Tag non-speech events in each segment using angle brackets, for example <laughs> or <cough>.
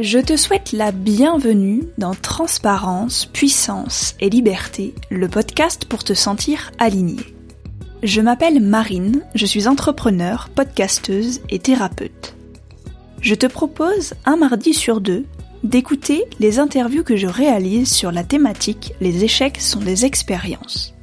Je te souhaite la bienvenue dans Transparence, Puissance et Liberté, le podcast pour te sentir aligné. Je m'appelle Marine, je suis entrepreneur, podcasteuse et thérapeute. Je te propose un mardi sur deux d'écouter les interviews que je réalise sur la thématique Les échecs sont des expériences.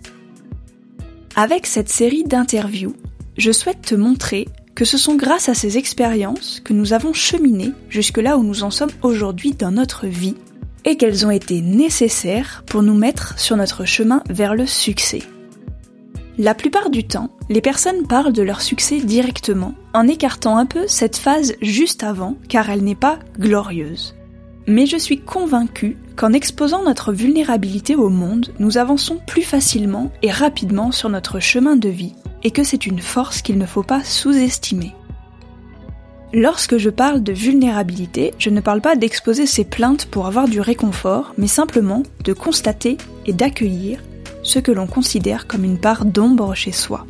Avec cette série d'interviews, je souhaite te montrer que ce sont grâce à ces expériences que nous avons cheminé jusque là où nous en sommes aujourd'hui dans notre vie et qu'elles ont été nécessaires pour nous mettre sur notre chemin vers le succès. La plupart du temps, les personnes parlent de leur succès directement, en écartant un peu cette phase juste avant, car elle n'est pas glorieuse. Mais je suis convaincue qu'en exposant notre vulnérabilité au monde, nous avançons plus facilement et rapidement sur notre chemin de vie et que c'est une force qu'il ne faut pas sous-estimer. Lorsque je parle de vulnérabilité, je ne parle pas d'exposer ses plaintes pour avoir du réconfort, mais simplement de constater et d'accueillir ce que l'on considère comme une part d'ombre chez soi.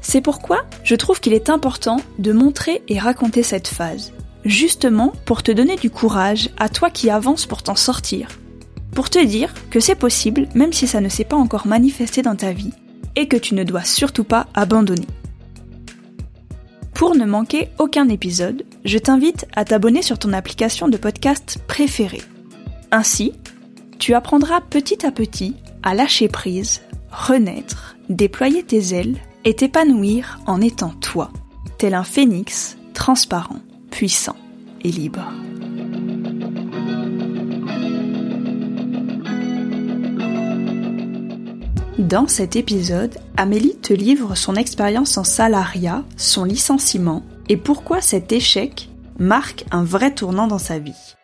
C'est pourquoi je trouve qu'il est important de montrer et raconter cette phase, justement pour te donner du courage à toi qui avances pour t'en sortir, pour te dire que c'est possible même si ça ne s'est pas encore manifesté dans ta vie, et que tu ne dois surtout pas abandonner. Pour ne manquer aucun épisode, je t'invite à t'abonner sur ton application de podcast préférée. Ainsi, tu apprendras petit à petit à lâcher prise, renaître, déployer tes ailes et t'épanouir en étant toi, tel un phénix transparent, puissant et libre. Dans cet épisode, Amélie te livre son expérience en salariat, son licenciement et pourquoi cet échec marque un vrai tournant dans sa vie.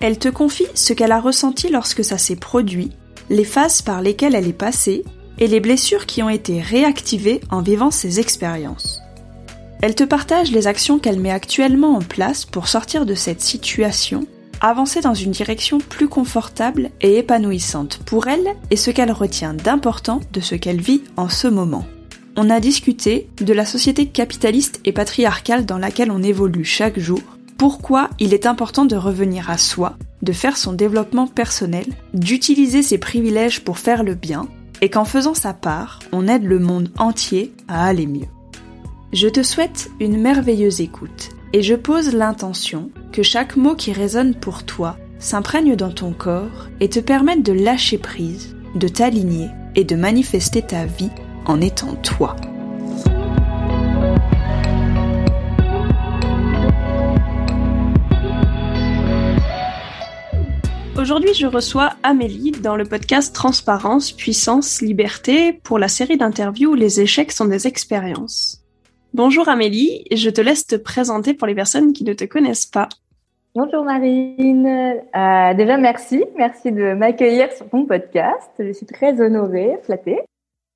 Elle te confie ce qu'elle a ressenti lorsque ça s'est produit, les phases par lesquelles elle est passée et les blessures qui ont été réactivées en vivant ces expériences. Elle te partage les actions qu'elle met actuellement en place pour sortir de cette situation avancer dans une direction plus confortable et épanouissante pour elle et ce qu'elle retient d'important de ce qu'elle vit en ce moment. On a discuté de la société capitaliste et patriarcale dans laquelle on évolue chaque jour, pourquoi il est important de revenir à soi, de faire son développement personnel, d'utiliser ses privilèges pour faire le bien, et qu'en faisant sa part, on aide le monde entier à aller mieux. Je te souhaite une merveilleuse écoute et je pose l'intention que chaque mot qui résonne pour toi s'imprègne dans ton corps et te permette de lâcher prise, de t'aligner et de manifester ta vie en étant toi. Aujourd'hui, je reçois Amélie dans le podcast Transparence, Puissance, Liberté pour la série d'interviews Les échecs sont des expériences. Bonjour Amélie, je te laisse te présenter pour les personnes qui ne te connaissent pas. Bonjour Marine. Euh, déjà merci, merci de m'accueillir sur ton podcast. Je suis très honorée, flattée.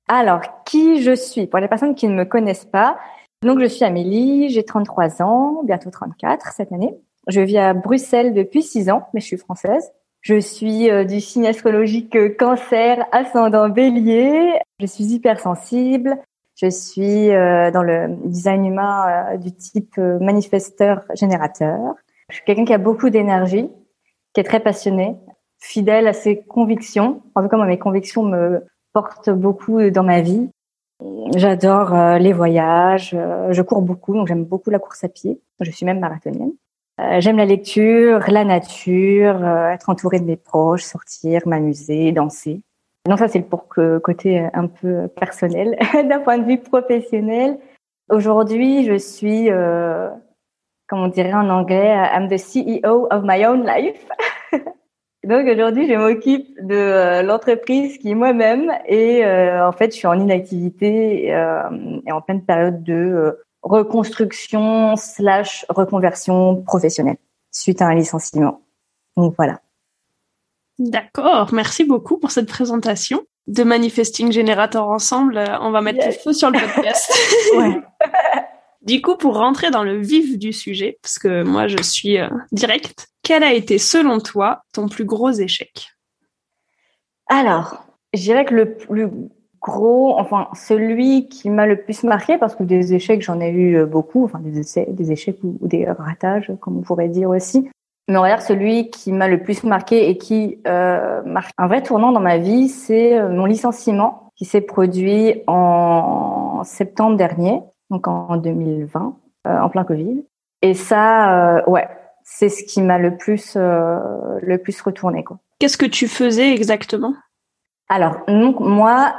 Alors, qui je suis? Pour les personnes qui ne me connaissent pas, donc je suis Amélie, j'ai 33 ans, bientôt 34 cette année. Je vis à Bruxelles depuis 6 ans, mais je suis française. Je suis euh, du signe astrologique cancer, ascendant bélier. Je suis hypersensible. Je suis euh, dans le design humain euh, du type euh, manifesteur-générateur. Je suis quelqu'un qui a beaucoup d'énergie, qui est très passionné, fidèle à ses convictions. En tout cas, moi, mes convictions me portent beaucoup dans ma vie. J'adore les voyages, je cours beaucoup, donc j'aime beaucoup la course à pied. Je suis même marathonienne. j'aime la lecture, la nature, être entourée de mes proches, sortir, m'amuser, danser. Donc ça, c'est pour que côté un peu personnel. <laughs> D'un point de vue professionnel, aujourd'hui, je suis, euh, comme on dirait en anglais, I'm the CEO of my own life. <laughs> Donc aujourd'hui, je m'occupe de euh, l'entreprise qui est moi-même et euh, en fait, je suis en inactivité euh, et en pleine période de reconstruction slash reconversion professionnelle suite à un licenciement. Donc voilà. D'accord, merci beaucoup pour cette présentation de Manifesting Generator ensemble. On va mettre le feu sur le podcast. <laughs> <laughs> du coup, pour rentrer dans le vif du sujet, parce que moi je suis euh, direct, quel a été selon toi ton plus gros échec? Alors, je dirais que le plus gros, enfin celui qui m'a le plus marqué, parce que des échecs j'en ai eu euh, beaucoup, enfin des, des échecs ou, des ratages, comme on pourrait dire aussi. Mais on va dire celui qui m'a le plus marqué et qui euh, marque un vrai tournant dans ma vie, c'est euh, mon licenciement qui s'est produit en septembre dernier, donc en 2020, euh, en plein Covid. Et ça, euh, ouais, c'est ce qui m'a le plus le plus retourné quoi. Qu'est-ce que tu faisais exactement? Alors donc moi,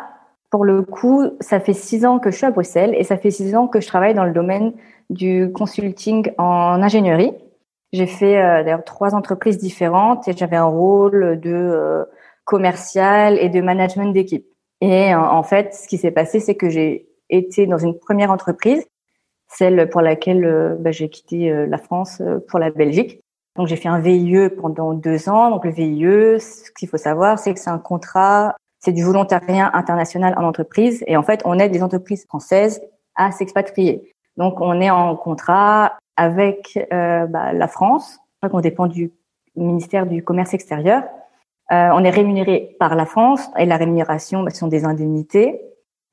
pour le coup, ça fait six ans que je suis à Bruxelles et ça fait six ans que je travaille dans le domaine du consulting en ingénierie. J'ai fait euh, d'ailleurs trois entreprises différentes et j'avais un rôle de euh, commercial et de management d'équipe. Et en fait, ce qui s'est passé, c'est que j'ai été dans une première entreprise, celle pour laquelle euh, bah, j'ai quitté la France pour la Belgique. Donc j'ai fait un VIE pendant deux ans. Donc le VIE, ce qu'il faut savoir, c'est que c'est un contrat, c'est du volontariat international en entreprise. Et en fait, on aide les entreprises françaises à s'expatrier. Donc on est en contrat avec euh, bah, la France, on dépend du ministère du Commerce extérieur. Euh, on est rémunéré par la France et la rémunération, bah, ce sont des indemnités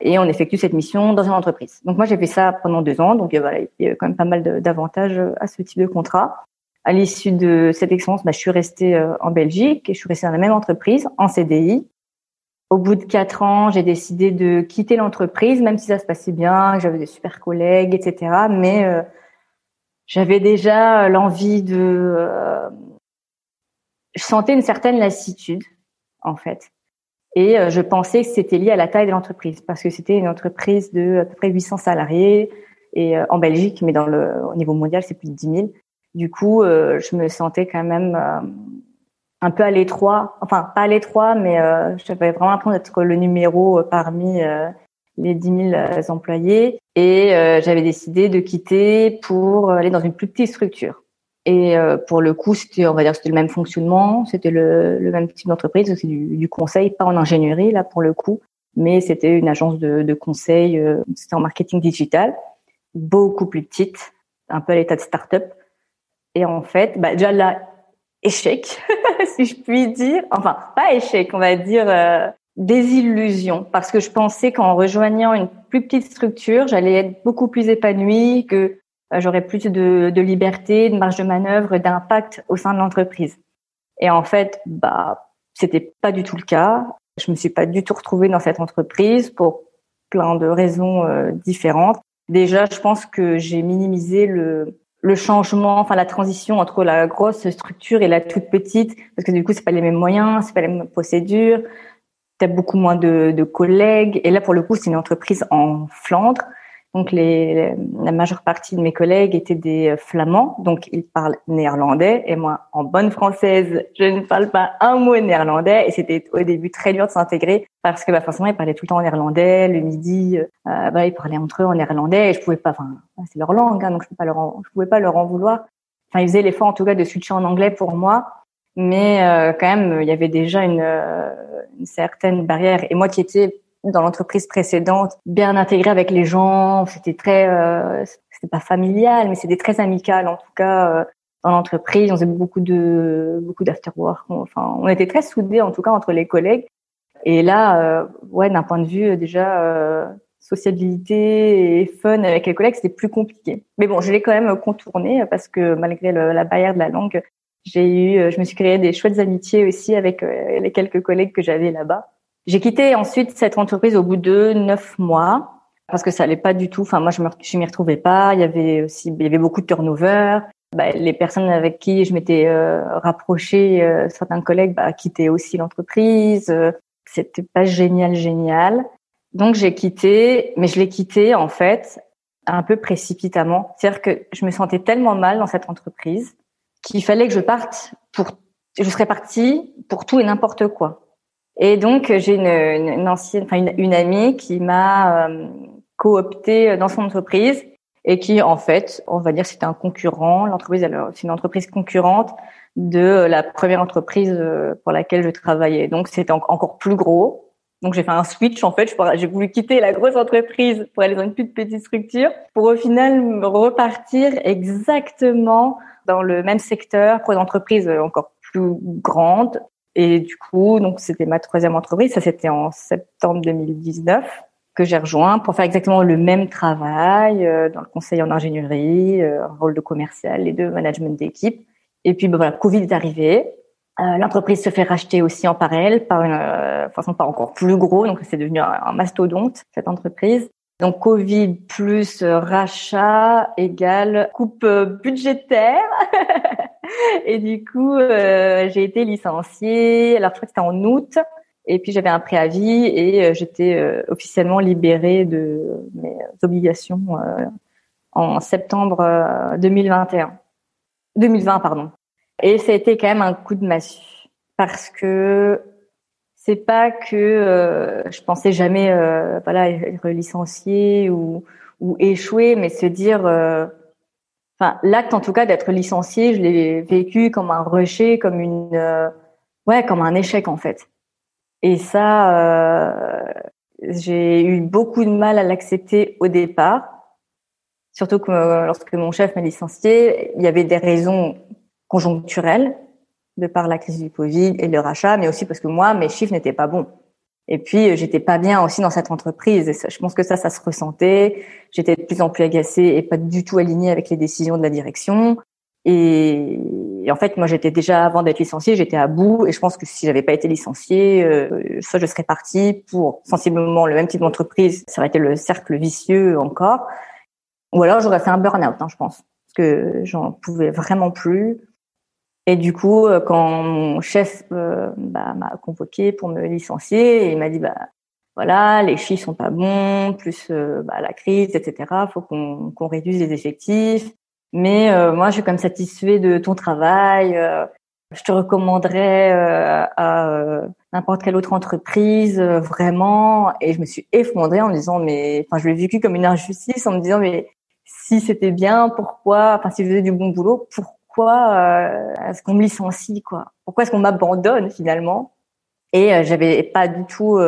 et on effectue cette mission dans une entreprise. Donc moi j'ai fait ça pendant deux ans, donc euh, voilà, il y a quand même pas mal d'avantages à ce type de contrat. À l'issue de cette expérience, bah, je suis restée euh, en Belgique et je suis restée dans la même entreprise en CDI. Au bout de quatre ans, j'ai décidé de quitter l'entreprise, même si ça se passait bien, j'avais des super collègues, etc. Mais euh, j'avais déjà l'envie de... Euh, je sentais une certaine lassitude, en fait. Et euh, je pensais que c'était lié à la taille de l'entreprise, parce que c'était une entreprise de à peu près 800 salariés, et euh, en Belgique, mais dans le, au niveau mondial, c'est plus de 10 000. Du coup, je me sentais quand même un peu à l'étroit, enfin pas à l'étroit, mais j'avais vraiment l'impression d'être le numéro parmi les 10 000 euh, employés et euh, j'avais décidé de quitter pour aller dans une plus petite structure. Et euh, pour le coup, c'était, on va dire, c'était le même fonctionnement, c'était le, le même type d'entreprise, c'est du, du, conseil, pas en ingénierie là pour le coup, mais c'était une agence de, de conseil, c'était en marketing digital, beaucoup plus petite, un peu à l'état de start-up. Et en fait, bah, déjà là, échec, <laughs> si je puis dire, enfin pas échec, on va dire désillusion parce que je pensais qu'en rejoignant une plus petite structure, j'allais être beaucoup plus épanouie, que euh, j'aurais plus de, de, liberté, de marge de manœuvre, d'impact au sein de l'entreprise. Et en fait, bah, c'était pas du tout le cas. Je me suis pas du tout retrouvée dans cette entreprise pour plein de raisons euh, différentes. Déjà, je pense que j'ai minimisé le, le changement, enfin la transition entre la grosse structure et la toute petite, parce que du coup, c'est pas les mêmes moyens, c'est pas les mêmes procédures tu as beaucoup moins de, de, collègues. Et là, pour le coup, c'est une entreprise en Flandre. Donc, les, la majeure partie de mes collègues étaient des Flamands, donc ils parlent néerlandais. Et moi, en bonne française, je ne parle pas un mot néerlandais. Et c'était au début très dur de s'intégrer parce que bah, forcément, ils parlaient tout le temps en néerlandais. Le midi, euh, bah, ils parlaient entre eux en néerlandais. Et je pouvais pas, enfin, c'est leur langue, hein, donc je ne pouvais pas leur en vouloir. Enfin, ils faisaient l'effort en tout cas de switcher en anglais pour moi mais euh, quand même il y avait déjà une, euh, une, certaine barrière. Et moi qui étais dans l'entreprise précédente bien intégrée avec les gens c'était très euh, c'était pas familial mais c'était très amical en tout cas euh, dans l'entreprise. On faisait beaucoup de beaucoup d'afterwork. Enfin on était très soudés en tout cas entre les collègues. Et là ouais d'un point de vue déjà sociabilité et fun avec les collègues, c'était plus compliqué. Mais bon, je l'ai quand même contourné parce que malgré la barrière de la langue, j'ai eu, euh, je me suis créé des chouettes amitiés aussi avec euh, les quelques collègues que j'avais là-bas. J'ai quitté ensuite cette entreprise au bout de neuf mois parce que ça allait pas du tout. Enfin, moi, je me, m'y retrouvais pas. Il y avait aussi, il y avait beaucoup de turnover. Bah, les personnes avec qui je m'étais euh, rapprochée, euh, certains collègues, bah, quittaient aussi l'entreprise. Euh, c'était pas génial, génial. Donc j'ai quitté, mais je l'ai quitté en fait un peu précipitamment. C'est-à-dire que je me sentais tellement mal dans cette entreprise qu'il fallait que je parte pour, je serais partie pour tout et n'importe quoi. Et donc j'ai une, une, ancienne, enfin une, amie qui m'a euh, coopté dans son entreprise et qui en fait, on va dire, c'était un concurrent. L'entreprise, c'est une entreprise concurrente de la première entreprise euh, pour laquelle je travaillais. Donc c'était encore plus gros. Donc j'ai fait un switch en fait. J'ai voulu quitter la grosse entreprise pour aller dans une plus petite structure pour au final repartir exactement dans le même secteur pour une entreprise encore plus grande Et du coup, donc c'était ma troisième entreprise. Ça, c'était en septembre 2019 que j'ai rejoint pour faire exactement le même travail euh, dans le conseil en ingénierie, euh, rôle de commercial et de management d'équipe. Et puis, ben, voilà, Covid est arrivé. Euh, l'entreprise se fait racheter aussi en parallèle par une euh, façon pas encore plus gros, donc c'est devenu un, mastodonte cette entreprise. Donc Covid plus rachat égale coupe budgétaire. <laughs> et du coup, j'ai été licenciée. Alors je crois que c'était en août. Et puis j'avais un préavis et euh, j'étais euh, officiellement libérée de mes obligations euh, en septembre 2021. 2020, pardon. Et ça a été quand même un coup de massue parce que c'est pas que je pensais jamais voilà être licenciée ou ou échouer, mais se dire enfin l'acte en tout cas d'être licenciée, je l'ai vécu comme un rejet, comme une ouais, comme un échec en fait. Et ça, euh, j'ai eu beaucoup de mal à l'accepter au départ. Surtout que euh, lorsque mon chef m'a licencié, il y avait des raisons conjoncturelles de par la crise du Covid et le rachat, mais aussi parce que moi, mes chiffres n'étaient pas bons. Et puis, euh, j'étais pas bien aussi dans cette entreprise. Et je pense que ça, ça se ressentait. J'étais de plus en plus agacée et pas du tout alignée avec les décisions de la direction. Et, en fait, moi, j'étais déjà avant d'être licenciée, j'étais à bout. Et je pense que si j'avais pas été licenciée, euh, soit je serais partie pour sensiblement le même type d'entreprise, ça aurait été le cercle vicieux encore. Ou alors j'aurais fait un burn-out, hein, je pense, parce que j'en pouvais vraiment plus. Et du coup, euh, quand mon chef euh, bah, m'a convoqué pour me licencier, il m'a dit bah voilà, les chiffres sont pas bons, plus euh, bah, la crise, etc. Faut qu'on qu'on réduise les effectifs. Mais euh, moi, je suis comme satisfait de ton travail. Euh, je te recommanderais à n'importe quelle autre entreprise, vraiment. Et je me suis effondrée en me disant, mais, enfin, je l'ai vécu comme une injustice en me disant, mais si c'était bien, pourquoi, enfin, si je faisais du bon boulot, pourquoi est-ce qu'on me licencie, quoi? Pourquoi est-ce qu'on m'abandonne finalement? Et j'avais pas du tout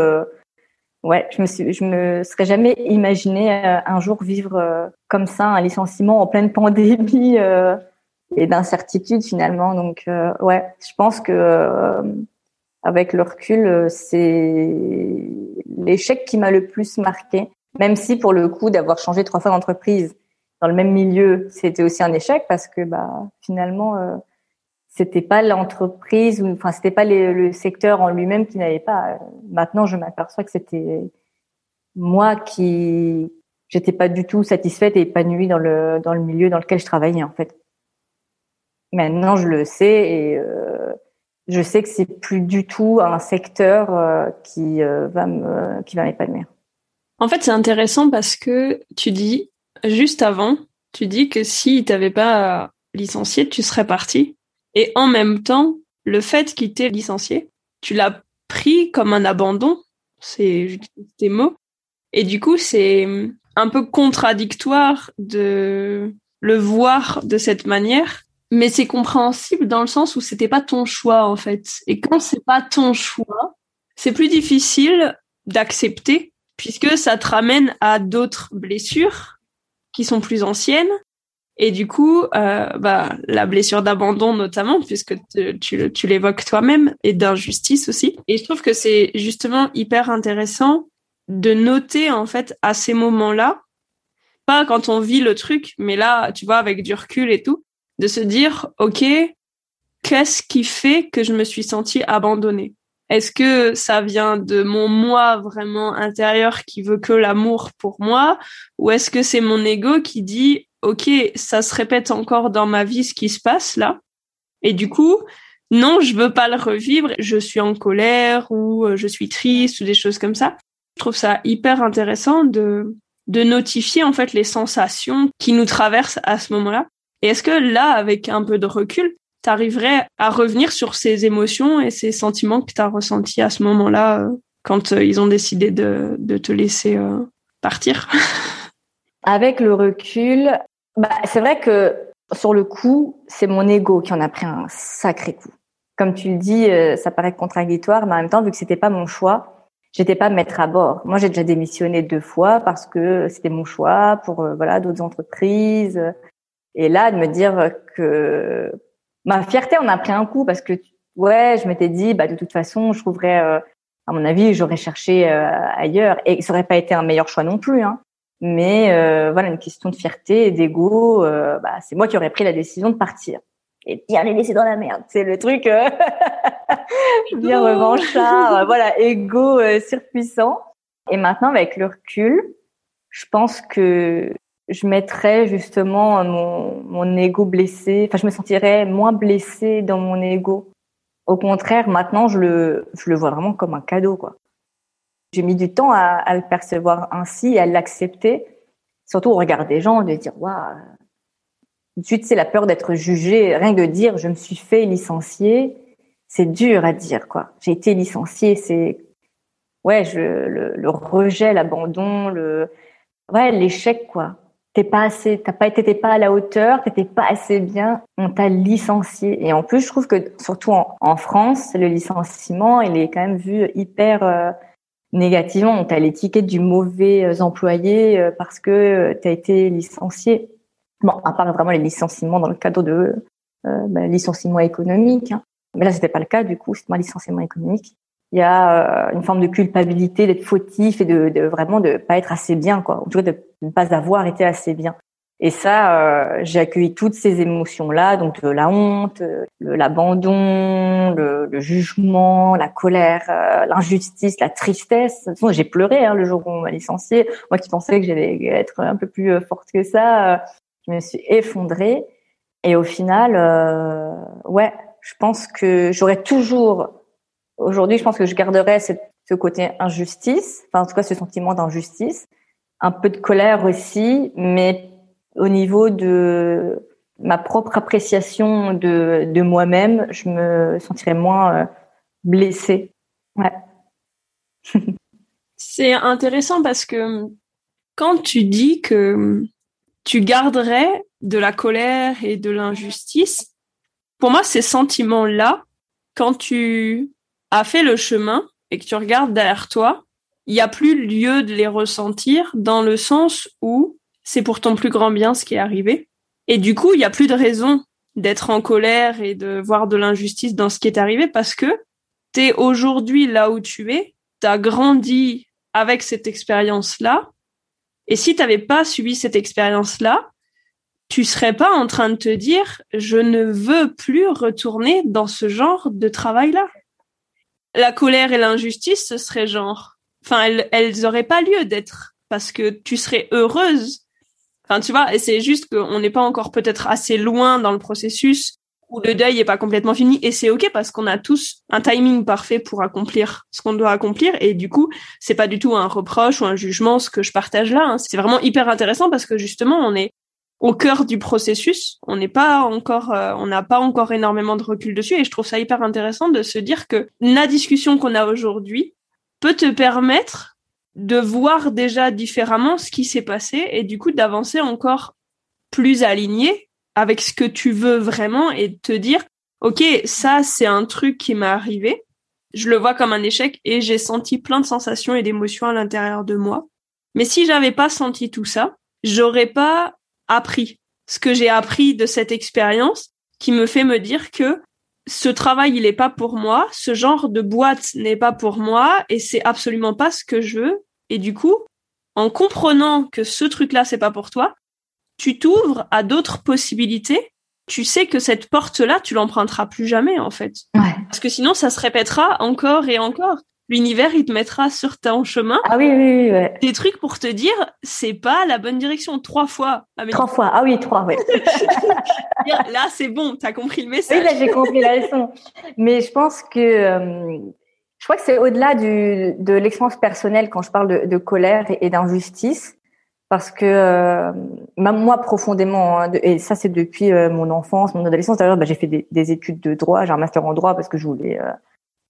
ouais, je me suis, je me serais jamais imaginé euh, un jour vivre euh, comme ça, un licenciement en pleine pandémie <laughs> euh, et d'incertitude finalement. Donc ouais, je pense que avec le recul, c'est l'échec qui m'a le plus marqué. Même si pour le coup d'avoir changé trois fois d'entreprise dans le même milieu, c'était aussi un échec parce que bah finalement c'était pas l'entreprise ou enfin c'était pas le secteur en lui-même qui n'avait pas. Maintenant je m'aperçois que c'était moi qui j'étais pas du tout satisfaite et épanouie dans le dans le milieu dans lequel je travaillais en fait. Maintenant je le sais et euh, je sais que c'est plus du tout un secteur euh, qui euh, va me qui va m'épanouir. En fait c'est intéressant parce que tu dis juste avant tu dis que si t'avais pas licencié tu serais parti et en même temps, le fait qu'il t'ait licencié, tu l'as pris comme un abandon. C'est tes mots. Et du coup, c'est un peu contradictoire de le voir de cette manière, mais c'est compréhensible dans le sens où c'était pas ton choix en fait. Et quand c'est pas ton choix, c'est plus difficile d'accepter puisque ça te ramène à d'autres blessures qui sont plus anciennes et du coup, euh, bah, la blessure d'abandon notamment, puisque tu, tu l'évoques toi-même, et d'injustice aussi. Et je trouve que c'est justement hyper intéressant de noter en fait à ces moments-là, pas quand on vit le truc, mais là, tu vois, avec du recul et tout, de se dire, ok, qu'est-ce qui fait que je me suis sentie abandonnée? Est-ce que ça vient de mon moi vraiment intérieur qui veut que l'amour pour moi, ou est-ce que c'est mon ego qui dit ok, ça se répète encore dans ma vie ce qui se passe là? Et du coup, non, je veux pas le revivre. Je suis en colère ou euh, je suis triste ou des choses comme ça. Je trouve ça hyper intéressant de de notifier en fait les sensations qui nous traversent à ce moment-là. Et est-ce que là, avec un peu de recul, tu arriverais à revenir sur ces émotions et ces sentiments que tu as ressentis à ce moment-là euh, quand euh, ils ont décidé de, te laisser partir? <laughs> Avec le recul, bah, c'est vrai que sur le coup, c'est mon ego qui en a pris un sacré coup. Comme tu le dis, euh, ça paraît contradictoire, mais en même temps, vu que c'était pas mon choix, j'étais pas mettre à bord. Moi, j'ai déjà démissionné deux fois parce que c'était mon choix pour euh, voilà d'autres entreprises. Et là, de me dire que ma fierté en a pris un coup parce que ouais, je m'étais dit, bah de toute façon, je trouverais, euh, à mon avis, j'aurais cherché euh, ailleurs et ça aurait pas été un meilleur choix non plus. Hein. Mais euh, voilà, une question de fierté et d'ego, bah, c'est moi qui aurais pris la décision de partir et bien les laisser dans la merde. C'est le truc <laughs> bien revanchard, voilà, ego surpuissant. Et maintenant, avec le recul, je pense que je mettrais justement mon, mon ego blessé. Enfin, je me sentirais moins blessée dans mon ego. Au contraire, maintenant, je le, je le vois vraiment comme un cadeau, quoi. J'ai mis du temps à, à, le percevoir ainsi, à l'accepter, surtout au regard des gens, de dire waouh. Tout de c'est la peur d'être jugé. Rien que de dire je me suis fait licencier, c'est dur à dire, quoi. J'ai été licencié, c'est ouais, je, le, le rejet, l'abandon, le ouais, l'échec, quoi t'es pas assez, t'as pas été, pas à la hauteur, t'étais pas assez bien, on t'a licencié. Et en plus, je trouve que surtout en, France, le licenciement, il est quand même vu hyper euh, négativement. On t'a l'étiquette du mauvais euh, employé euh, parce que euh, t'as été licencié. Bon, à part vraiment les licenciements dans le cadre de bah, licenciement économique. Hein. Mais là, c'était pas le cas. Du coup, c'est un licenciement économique il y a une forme de culpabilité d'être fautif et de, de, vraiment de pas être assez bien quoi. En tout cas de ne pas avoir été assez bien. Et ça euh, j'ai accueilli toutes ces émotions là donc la honte l'abandon le, le, jugement la colère euh, l'injustice la tristesse. J'ai pleuré hein, le jour où on m'a licencié moi qui pensais que j'allais être un peu plus euh, forte que ça euh, je me suis effondrée. Et au final ouais je pense que j'aurais toujours Aujourd'hui, je pense que je garderais ce côté injustice, enfin en tout cas ce sentiment d'injustice, un peu de colère aussi, mais au niveau de ma propre appréciation de, de moi-même, je me sentirais moins euh, blessée. <laughs> C'est intéressant parce que quand tu dis que tu garderais de la colère et de l'injustice, pour moi, ces sentiments-là, quand tu fait le chemin et que tu regardes derrière toi, il n'y a plus lieu de les ressentir dans le sens où c'est pour ton plus grand bien ce qui est arrivé. Et du coup, il n'y a plus de raison d'être en colère et de voir de l'injustice dans ce qui est arrivé parce que tu es aujourd'hui là où tu es, tu as grandi avec cette expérience-là. Et si tu n'avais pas subi cette expérience-là, tu serais pas en train de te dire je ne veux plus retourner dans ce genre de travail-là la colère et l'injustice, ce serait genre, enfin, elles, elles auraient pas lieu d'être parce que tu serais heureuse. Enfin, tu vois, et c'est juste qu'on n'est pas encore peut-être assez loin dans le processus où le deuil est pas complètement fini et c'est ok parce qu'on a tous un timing parfait pour accomplir ce qu'on doit accomplir et du coup c'est pas du tout un reproche ou un jugement ce que je partage là hein. c'est vraiment hyper intéressant parce que justement on est au cœur du processus. On n'est pas encore, euh, on n'a pas encore énormément de recul dessus et je trouve ça hyper intéressant de se dire que la discussion qu'on a aujourd'hui peut te permettre de voir déjà différemment ce qui s'est passé et du coup d'avancer encore plus aligné avec ce que tu veux vraiment et de te dire, OK, ça, c'est un truc qui m'est arrivé. Je le vois comme un échec et j'ai senti plein de sensations et d'émotions à l'intérieur de moi. Mais si j'avais pas senti tout ça, j'aurais pas appris, ce que j'ai appris de cette expérience qui me fait me dire que ce travail, il n'est pas pour moi, ce genre de boîte n'est pas pour moi et c'est absolument pas ce que je veux. Et du coup, en comprenant que ce truc-là, c'est pas pour toi, tu t'ouvres à d'autres possibilités. Tu sais que cette porte-là, tu l'emprunteras plus jamais, en fait. Parce que sinon, ça se répétera encore et encore l'univers il te mettra sur ton chemin. Ah oui, oui, oui. Des trucs pour te dire, c'est pas la bonne direction. Trois fois. trois fois. Ah oui, trois, oui. <laughs> là, c'est bon, t'as compris le message. Oui, là, j'ai compris la leçon. Mais je pense que, euh, je crois que c'est au-delà du, de l'expérience personnelle quand je parle de, de colère et, d'injustice. Parce que euh, même moi profondément, hein, et ça c'est depuis euh, mon enfance, mon adolescence. D'ailleurs, bah, j'ai fait des, des, études de droit, j'ai un master en droit parce que je voulais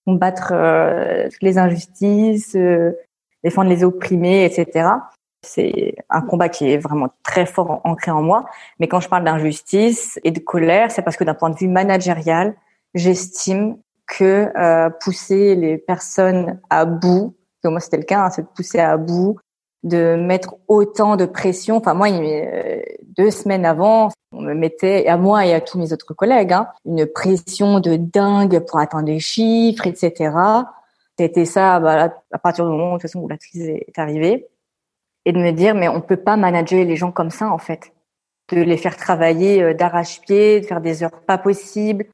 combattre euh, les injustices, euh, défendre les opprimés, etc. C'est un combat qui est vraiment très fort ancré en moi. Mais quand je parle d'injustice et de colère, c'est parce que d'un point de vue managérial, j'estime que euh, pousser les personnes à bout, moi c'était le cas, hein, c'est de pousser à bout de mettre autant de pression. Enfin, moi, euh, deux semaines avant, on me mettait, à moi et à tous mes autres collègues, hein, une pression de dingue pour atteindre des chiffres, etc. C'était ça bah, à partir du moment de toute façon, où la crise est arrivée. Et de me dire, mais on peut pas manager les gens comme ça, en fait. De les faire travailler euh, d'arrache-pied, de faire des heures pas possibles,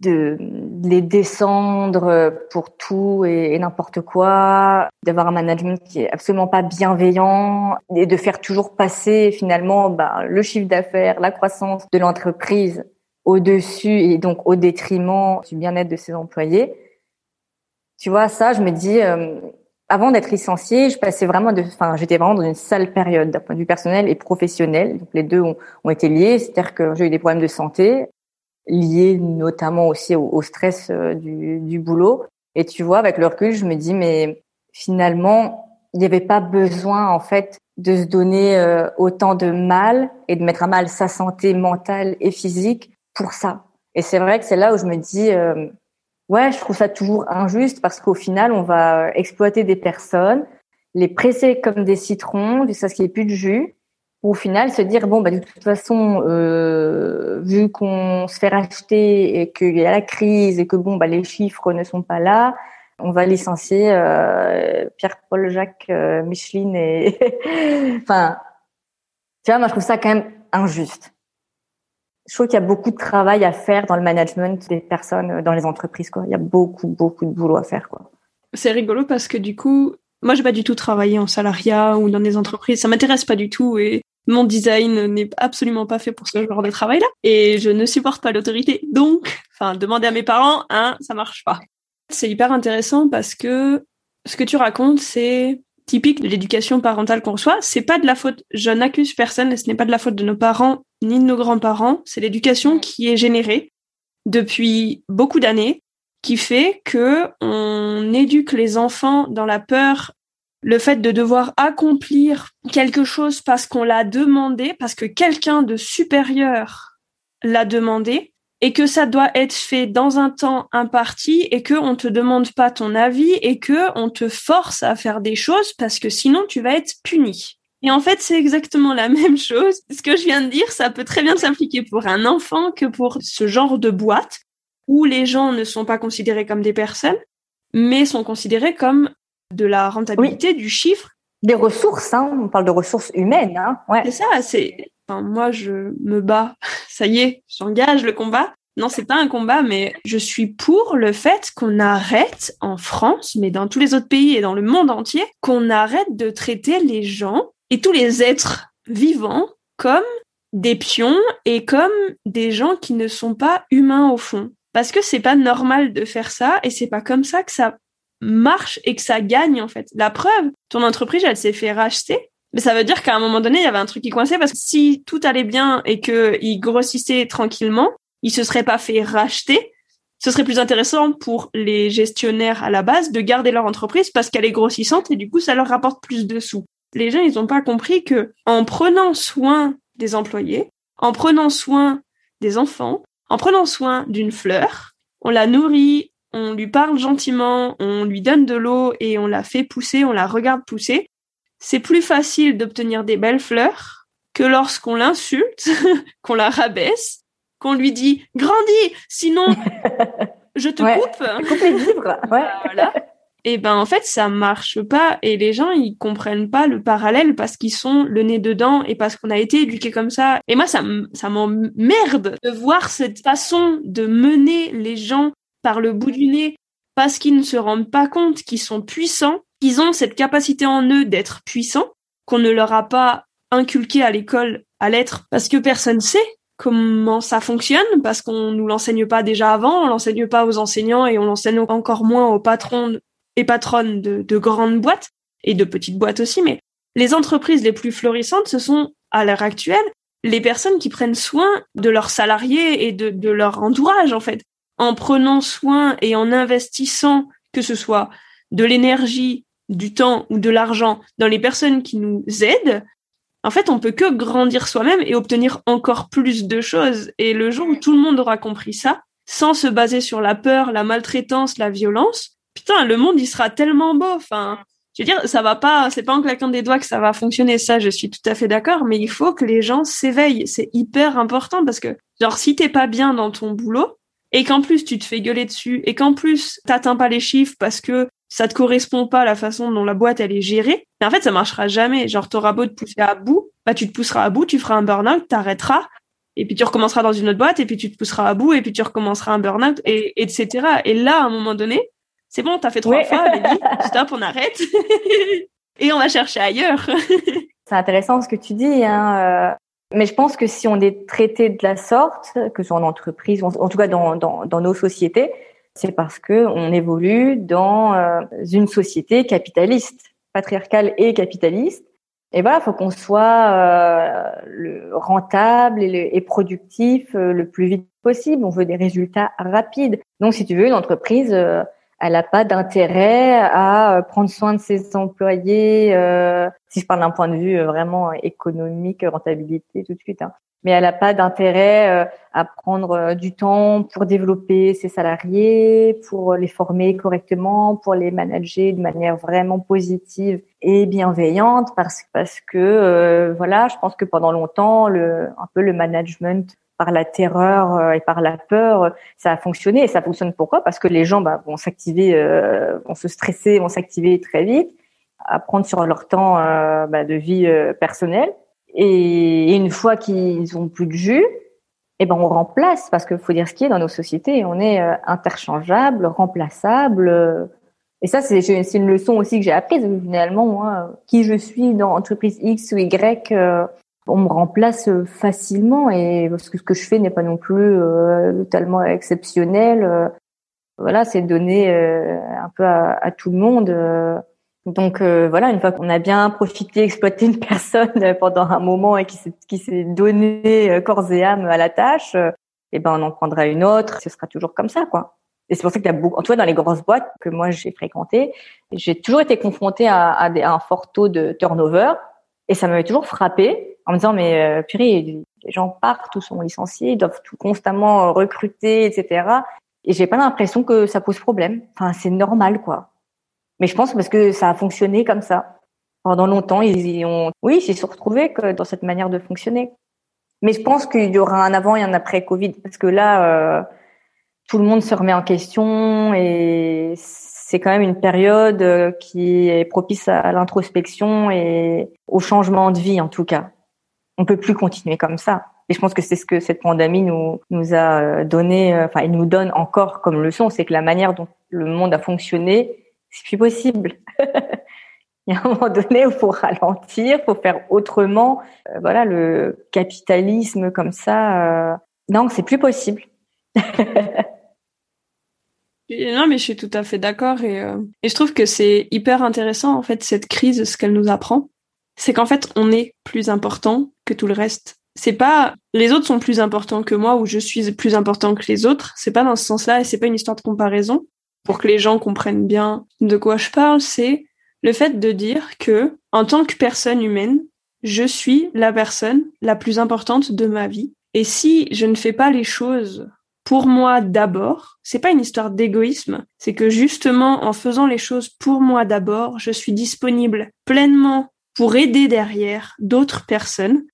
de les descendre pour tout et, n'importe quoi, d'avoir un management qui est absolument pas bienveillant et de faire toujours passer finalement bah, le chiffre d'affaires, la croissance de l'entreprise au-dessus et donc au détriment du bien-être de ses employés. Tu vois, ça, je me dis, euh, avant d'être licenciée, je passais vraiment de, enfin, j'étais vraiment dans une sale période d'un point de vue personnel et professionnel. Donc les deux ont, ont été liés, c'est-à-dire que j'ai eu des problèmes de santé lié notamment aussi au, stress euh, du, du, boulot. Et tu vois, avec le recul, je me dis, mais finalement, il n'y avait pas besoin, en fait, de se donner euh, autant de mal et de mettre à mal sa santé mentale et physique pour ça. Et c'est vrai que c'est là où je me dis, euh, ouais, je trouve ça toujours injuste parce qu'au final, on va exploiter des personnes, les presser comme des citrons jusqu'à ce qu'il n'y ait plus de jus au final se dire bon bah de toute façon euh, vu qu'on se fait racheter et qu'il y a la crise et que bon bah les chiffres ne sont pas là on va licencier euh, Pierre-Paul Jacques euh, Micheline et <laughs> enfin tu vois moi je trouve ça quand même injuste. Je trouve qu'il y a beaucoup de travail à faire dans le management des personnes dans les entreprises quoi. Il y a beaucoup beaucoup de boulot à faire quoi. C'est rigolo parce que du coup moi, j'ai pas du tout travaillé en salariat ou dans des entreprises. Ça m'intéresse pas du tout et mon design n'est absolument pas fait pour ce genre de travail-là et je ne supporte pas l'autorité. Donc, enfin, demander à mes parents, hein, ça marche pas. C'est hyper intéressant parce que ce que tu racontes, c'est typique de l'éducation parentale qu'on reçoit. C'est pas de la faute, je n'accuse personne et ce n'est pas de la faute de nos parents ni de nos grands-parents. C'est l'éducation qui est générée depuis beaucoup d'années qui fait que on éduque les enfants dans la peur le fait de devoir accomplir quelque chose parce qu'on l'a demandé, parce que quelqu'un de supérieur l'a demandé, et que ça doit être fait dans un temps imparti, et que on te demande pas ton avis, et que on te force à faire des choses parce que sinon tu vas être puni. Et en fait, c'est exactement la <laughs> même chose. Ce que je viens de dire, ça peut très bien s'appliquer pour un enfant que pour ce genre de boîte où les gens ne sont pas considérés comme des personnes, mais sont considérés comme de la rentabilité, du chiffre. Des ressources, hein, on parle de ressources humaines. Hein, ouais. C'est ça, c'est. Enfin, moi, je me bats. <laughs> Ça y est, j'engage le combat. Non, c'est pas un combat, mais je suis pour le fait qu'on arrête en France, mais dans tous les autres pays et dans le monde entier, qu'on arrête de traiter les gens et tous les êtres vivants comme des pions et comme des gens qui ne sont pas humains au fond. Parce que c'est pas normal de faire ça et c'est pas comme ça que ça marche et que ça gagne en fait. La preuve, ton entreprise, elle s'est fait racheter. Mais ça veut dire qu'à un moment donné, il y avait un truc qui coinçait parce que si tout allait bien et qu'il grossissait tranquillement, il se serait pas fait racheter. Ce serait plus intéressant pour les gestionnaires à la base de garder leur entreprise parce qu'elle est grossissante et du coup, ça leur rapporte plus de sous. Les gens, ils n'ont pas compris que en prenant soin des employés, en prenant soin des enfants, en prenant soin d'une fleur, on la nourrit, on lui parle gentiment, on lui donne de l'eau et on la fait pousser, on la regarde pousser, c'est plus facile d'obtenir des belles fleurs que lorsqu'on l'insulte, <laughs> qu'on la rabaisse, qu'on lui dit grandis, sinon <laughs> je te coupe. Coupe les vivres. <laughs> Ouais. Voilà. Et ben en fait ça marche pas et les gens ils comprennent pas le parallèle parce qu'ils sont le nez dedans et parce qu'on a été éduqués comme ça. Et moi ça ça m'emmerde de voir cette façon de mener les gens par le bout du nez parce qu'ils ne se rendent pas compte qu'ils sont puissants, qu'ils ont cette capacité en eux d'être puissants, qu'on ne leur a pas inculqué à l'école à l'être parce que personne sait comment ça fonctionne parce qu'on nous l'enseigne pas déjà avant, on l'enseigne pas aux enseignants et on l'enseigne encore moins aux patrons et patronnes de, de grandes boîtes et de petites boîtes aussi, mais les entreprises les plus florissantes, ce sont à l'heure actuelle les personnes qui prennent soin de leurs salariés et de leur entourage en fait en prenant soin et en investissant, que ce soit de l'énergie, du temps ou de l'argent dans les personnes qui nous aident, en fait, on peut que grandir soi-même et obtenir encore plus de choses. Et le jour où tout le monde aura compris ça, sans se baser sur la peur, la maltraitance, la violence, putain, le monde, il sera tellement beau. Enfin, je veux dire, ça va pas, c'est pas en claquant des doigts que ça va fonctionner. Ça, je suis tout à fait d'accord, mais il faut que les gens s'éveillent. C'est hyper important parce que, genre, si t'es pas bien dans ton boulot et qu'en plus tu te fais gueuler dessus et qu'en plus t'atteins pas les chiffres parce que ça te correspond pas à la façon dont la boîte elle est gérée, mais en fait ça marchera jamais. Genre t'auras beau te pousser à bout, bah tu te pousseras à bout, tu feras un burn-out, t'arrêteras et puis tu recommenceras dans une autre boîte et puis tu te pousseras à bout et puis tu recommenceras un burn-out et etc. Et là à un moment donné, c'est bon, t'as fait trois fois, stop, on arrête <laughs> et on va chercher ailleurs. <laughs> c'est intéressant ce que tu dis, hein. Euh, mais je pense que si on est traité de la sorte, que ce soit en entreprise, en tout cas dans, dans, dans nos sociétés, c'est parce que on évolue dans euh, une société capitaliste, patriarcale et capitaliste. Et voilà, faut qu'on soit euh, le rentable et, productif euh, le plus vite possible. On veut des résultats rapides. Donc, si tu veux, une entreprise, elle n'a pas d'intérêt à prendre soin de ses employés. si je parle d'un point de vue vraiment économique, rentabilité, tout de suite. Hein mais elle n'a pas d'intérêt euh, à prendre euh, du temps pour développer ses salariés, pour les former correctement, pour les manager de manière vraiment positive et bienveillante, parce parce que euh, voilà, je pense que pendant longtemps, le un peu le management par la terreur et par la peur, ça a fonctionné. Et ça fonctionne pourquoi? Parce que les gens bah, vont s'activer, vont se stresser, vont s'activer très vite, à prendre sur leur temps bah, de vie personnelle et une fois qu'ils ont plus de jus, eh ben on remplace parce qu'il faut dire ce qui est dans nos sociétés, on est euh, interchangeable, remplaçable. Euh. Et ça, c'est une leçon aussi que j'ai apprise. Finalement, moi, qui je suis dans entreprise X ou Y, euh, on me remplace facilement et parce que ce que je fais n'est pas non plus totalement exceptionnel. voilà, c'est donné un peu à, à, tout le monde. Donc euh, voilà, une fois qu'on a bien profité, <laughs> exploité une personne pendant un moment et qui s'est qui s'est donné euh, corps et âme à la tâche, euh, eh ben on en prendra une autre. Ce sera toujours comme ça, quoi. Et c'est pour ça y a beaucoup, en tout cas dans les grosses boîtes que moi j'ai fréquentées, j'ai toujours été confrontée à, à, un fort taux de turnover et ça m'avait toujours frappé en me disant mais euh, purée, les gens partent ou sont licenciés, ils doivent tout constamment recruter, etc. Et j'ai pas l'impression que ça pose problème. Enfin c'est normal quoi. Mais je pense parce que ça a fonctionné comme ça. Pendant longtemps, ils ont, oui, ils se sont retrouvés que dans cette manière de fonctionner. Mais je pense qu'il y aura un avant et un après Covid parce que là, euh, tout le monde se remet en question et c'est quand même une période euh, qui est propice à l'introspection et au changement de vie en tout cas. On peut plus continuer comme ça. Et je pense que c'est ce que cette pandémie nous nous a euh, donné, enfin, il nous donne encore comme leçon, c'est que la manière dont le monde a fonctionné c'est plus possible. <laughs> Il y a un moment donné où faut ralentir, faut faire autrement. Euh, voilà, le capitalisme comme ça, euh... non, c'est plus possible. <laughs> non, mais je suis tout à fait d'accord et, euh, et je trouve que c'est hyper intéressant en fait cette crise, ce qu'elle nous apprend, c'est qu'en fait on est plus important que tout le reste. C'est pas les autres sont plus importants que moi ou je suis plus important que les autres. C'est pas dans ce sens-là et c'est pas une histoire de comparaison pour que les gens comprennent bien de quoi je parle, c'est le fait de dire que, en tant que personne humaine, je suis la personne la plus importante de ma vie. Et si je ne fais pas les choses pour moi d'abord, c'est pas une histoire d'égoïsme, c'est que justement, en faisant les choses pour moi d'abord, je suis disponible pleinement pour aider derrière d'autres personnes